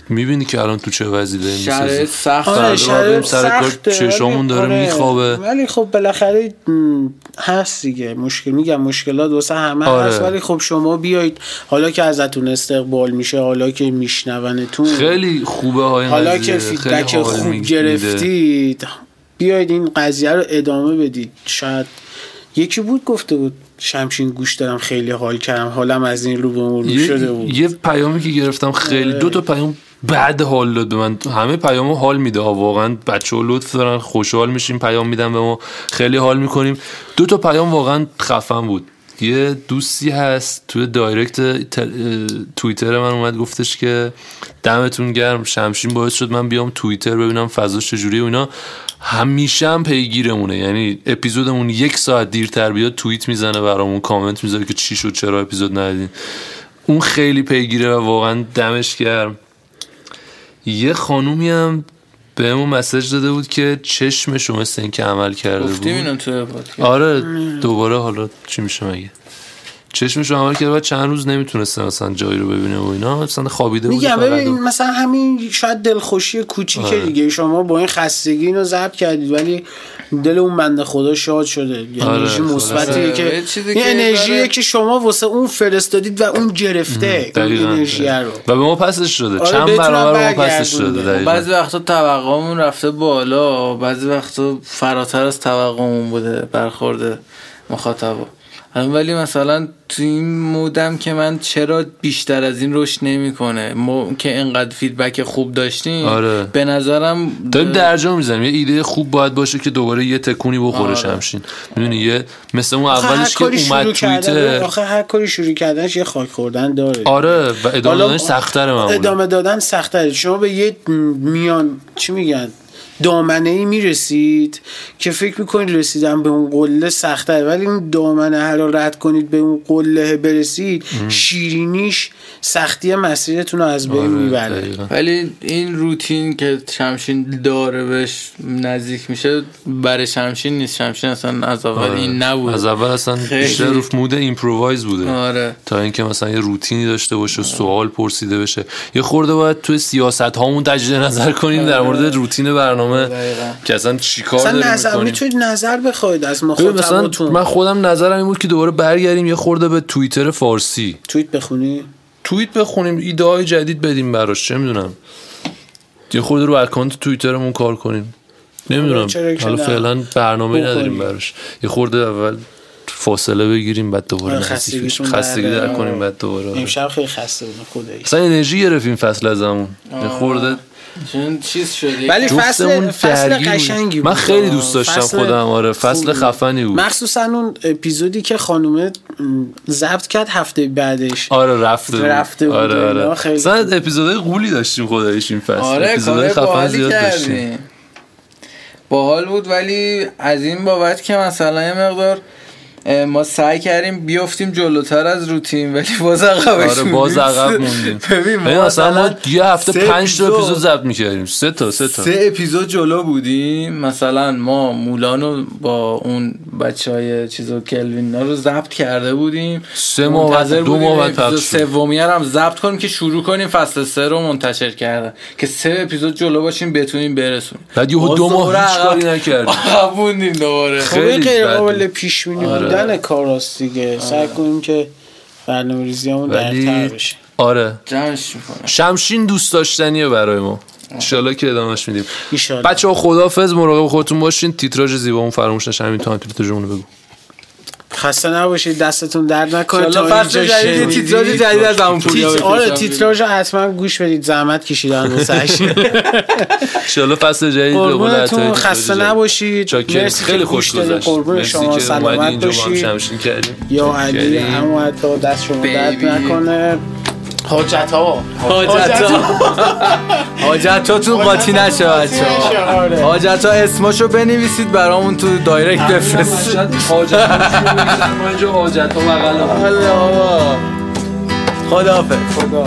B: می‌بینی که الان تو چه وضعی
A: شرایط
B: می‌سازی
A: سخت.
C: آره شرایط
B: سر کار،
C: سخته،
B: چشامون داره میخوابه.
C: ولی خب بالاخره هست دیگه. مشکل میگم مشکلات واسه همه
B: آره.
C: هست ولی خب شما بیایید. حالا که ازتون استقبال میشه حالا که میشنونتون.
B: خیلی خوبه های
C: حالا. که فیدبک خوب
B: میده.
C: گرفتید بیاید این قضیه رو ادامه بدید. شاید یکی بود گفته بود شمشین گوش دارم خیلی حال کردم. حالم از این رو به شده بود.
B: یه, یه پیامی که گرفتم خیلی
C: آره.
B: دو تا پیام بعد حال به من همه پیامو حال میده. ها واقعا بچه ها لطف دارن. خوشحال میشیم پیام میدن به ما. خیلی حال می‌کنیم. دو تا پیام واقعا خفن بود. یه دوستی هست توی دایرکت تل- توییتر من اومد گفتش که دمتون گرم. شمشین باعث شد من بیام توییتر ببینم فضاش چجوریه و اینا. همیشه هم پیگیرمونه. یعنی اپیزودمون یک ساعت دیرتر بیاد توییت می‌زنه برامون کامنت می‌ذاره که چی شد چرا اپیزود ندیدین. اون خیلی پیگیره و واقعا دمش گرم. یه خانومی هم بهمون مسج داده بود که چشم شما مثل این که عمل کرده بود.
A: گفتیم اینو تو پادکست
B: آره دوباره حالا چی میشه مگه؟ چشمش رو عمل کرده و چند روز نمی‌تونسته مثلا جایی رو ببینه و اینا مثلا خوابیده بود
C: میگم ببین
B: و-
C: مثلا همین شاید دلخوشی کوچیکه
B: آره.
C: دیگه شما با این خستگی اینو ضبط کردید ولی دل اون بنده خدا شاد شده یه
B: آره،
C: انرژی. مثبتیه
A: یه
C: که این
A: که
C: انرژیه
A: داره-
C: که شما واسه اون فرستادید و اون گرفته اون
B: دقیقاً.
C: انرژی رو
B: و به ما پسش شده
C: آره،
B: چند برابر ما پسش. شده دقیقاً.
A: بعضی وقتا توقعمون رفته بالا بعضی وقتا فراتر از توقعمون بوده برخورد مخاطبا ولی مثلا تو این مودم که من چرا بیشتر از این رشد نمی‌کنه؟ ما که انقدر فیدبک خوب داشتیم
B: آره.
A: به نظرم
B: داریم درجا می‌زنیم. یه ایده خوب باید باشه که دوباره یه تکونی بخوره
A: آره.
B: شمشین. می‌دونی یه مثل اون اولش که اومد توییتر
C: آخه هر کاری شروع کردنش یه خاک خوردن داره.
B: آره و ادامه دادنش سخت‌تره معمولا
C: ادامه دادن سختره شما به یه میان چی میگن؟ دامنه ای می‌رسید که فکر می‌کنید رسیدن به اون قله سخته ولی اون دامنه هر رو رد کنید به اون قله برسید شیرینیش سختی مسیرتون رو از بین
B: آره،
C: می‌بره.
A: ولی این روتین که شمشین داره بهش نزدیک میشه برای شمشین نیست. شمشین اصلا از اول
B: آره.
A: این نبود
B: از اول اصلا. بیشتر رو mood improvise بوده.
A: آره.
B: تا اینکه مثلا یه روتینی داشته باشه سوال پرسیده بشه. یه خورده باید توی سیاست هامون تجدید نظر کنیم در مورد روتین برنامه
A: دقیقاً.
B: که اصلا چیکار
C: اصلا
B: داریم
C: نظر. می‌تونید نظر بخواید از مخاطباتون
B: من خودم نظرم این بود که دوباره برگردیم یه خورده به توییتر فارسی
C: توییت بخونی
B: توییت بخونیم ایده های جدید بدیم براش چه می‌دونم یه خورده رو اکانت توییترمون کار کنیم نمی‌دونم حالا؟ فعلا برنامه. نداریم براش یه خورده اول فاصله بگیریم بعد دوباره
C: آره،
B: بشیم. خستگی
C: در-
B: کنیم بعد دوباره.
C: امشب خیلی خسته بودم خدایی
B: اصلا انرژی گرفتیم فصل ازمون یه خورده
A: چون چیز شده.
C: ولی فصل فصل. قشنگی بود.
B: من خیلی دوست داشتم
C: فصل
B: خودم آره. فصل. خفنی بود.
C: مخصوصا اون اپیزودی که خانومه م، ضبط کرد هفته بعدش.
B: آره رفته بود.
C: رفته بود.
B: آره آره.
C: خیلی
B: اصلا اپیزودهای قولی داشتیم خداییش این فصل.
A: آره
B: اپیزودهای خفن زیاد داشتیم.
A: باحال بود ولی از این بابت که مثلا یه مقدار ما سعی کردیم بیافتیم جلوتر از روتین ولی باز عقبش
B: آره باز
A: موندیم.
B: عقب موندیم. [LAUGHS]
A: ببین ما
B: مثلا ما یه هفته پنج تا
A: اپیزود-
B: ضبط می‌کردیم. سه تا سه تا.
A: سه اپیزود جلو بودیم. مثلا ما مولانو با اون بچه های چیزو کلوین رو ضبط کرده بودیم.
B: سه ماه دو ماه بعد.
A: سومی هم ضبط کنیم که شروع کنیم فصل سه رو منتشر کردن. که سه اپیزود جلو باشیم بتونیم برسونیم.
B: بعد یهو
A: باز
B: دو ماه هیچ کاری نکردیم. [LAUGHS]
A: عقب موندیم دوباره.
C: خب
B: خیلی
C: غیر قابل. پیش بینی
B: آره.
C: بودن کاراست دیگه. سعی کنیم که برنامه ریزیامون درتر
B: ولی
C: بشه.
B: آره.
A: جمعش
B: شمشین دوست داشتنیه برای ما. انشالله که ادامهش میدیم. بچه ها خدافز مراقب خودتون باشین. تیتراژ زیبامون فراموش نشه همین تو هم تیتراژمون رو بگو.
C: خسته نباشید دستتون درد نکنه تا اینجا.
A: تیتراژ جدید از همون پوریا
C: آره تیتراژ رو حتما گوش بدید زحمت کشیدن واسش [LAUGHS]
B: انشالله فصل جدید به قول عطایی
C: قربونتون
B: تیتراژ
C: خسته. نباشید. مرسی
B: خیلی
C: که
B: خوش
C: گوش دادید.
B: گذشت
C: قربون شما سلامت
B: هم
C: باشید یا علی. همو عطا دست شما درد. نکنه حاجت ها
A: حاجت [LAUGHS] حاجتاتون قاطی نشه بچه
C: آره.
A: ها حاجت ها اسماشو بنویسید برامون تو دایرکت بفرست
B: حاجت ما اینجا حاجت ها بغل
A: الله خداحافظ.
C: خدا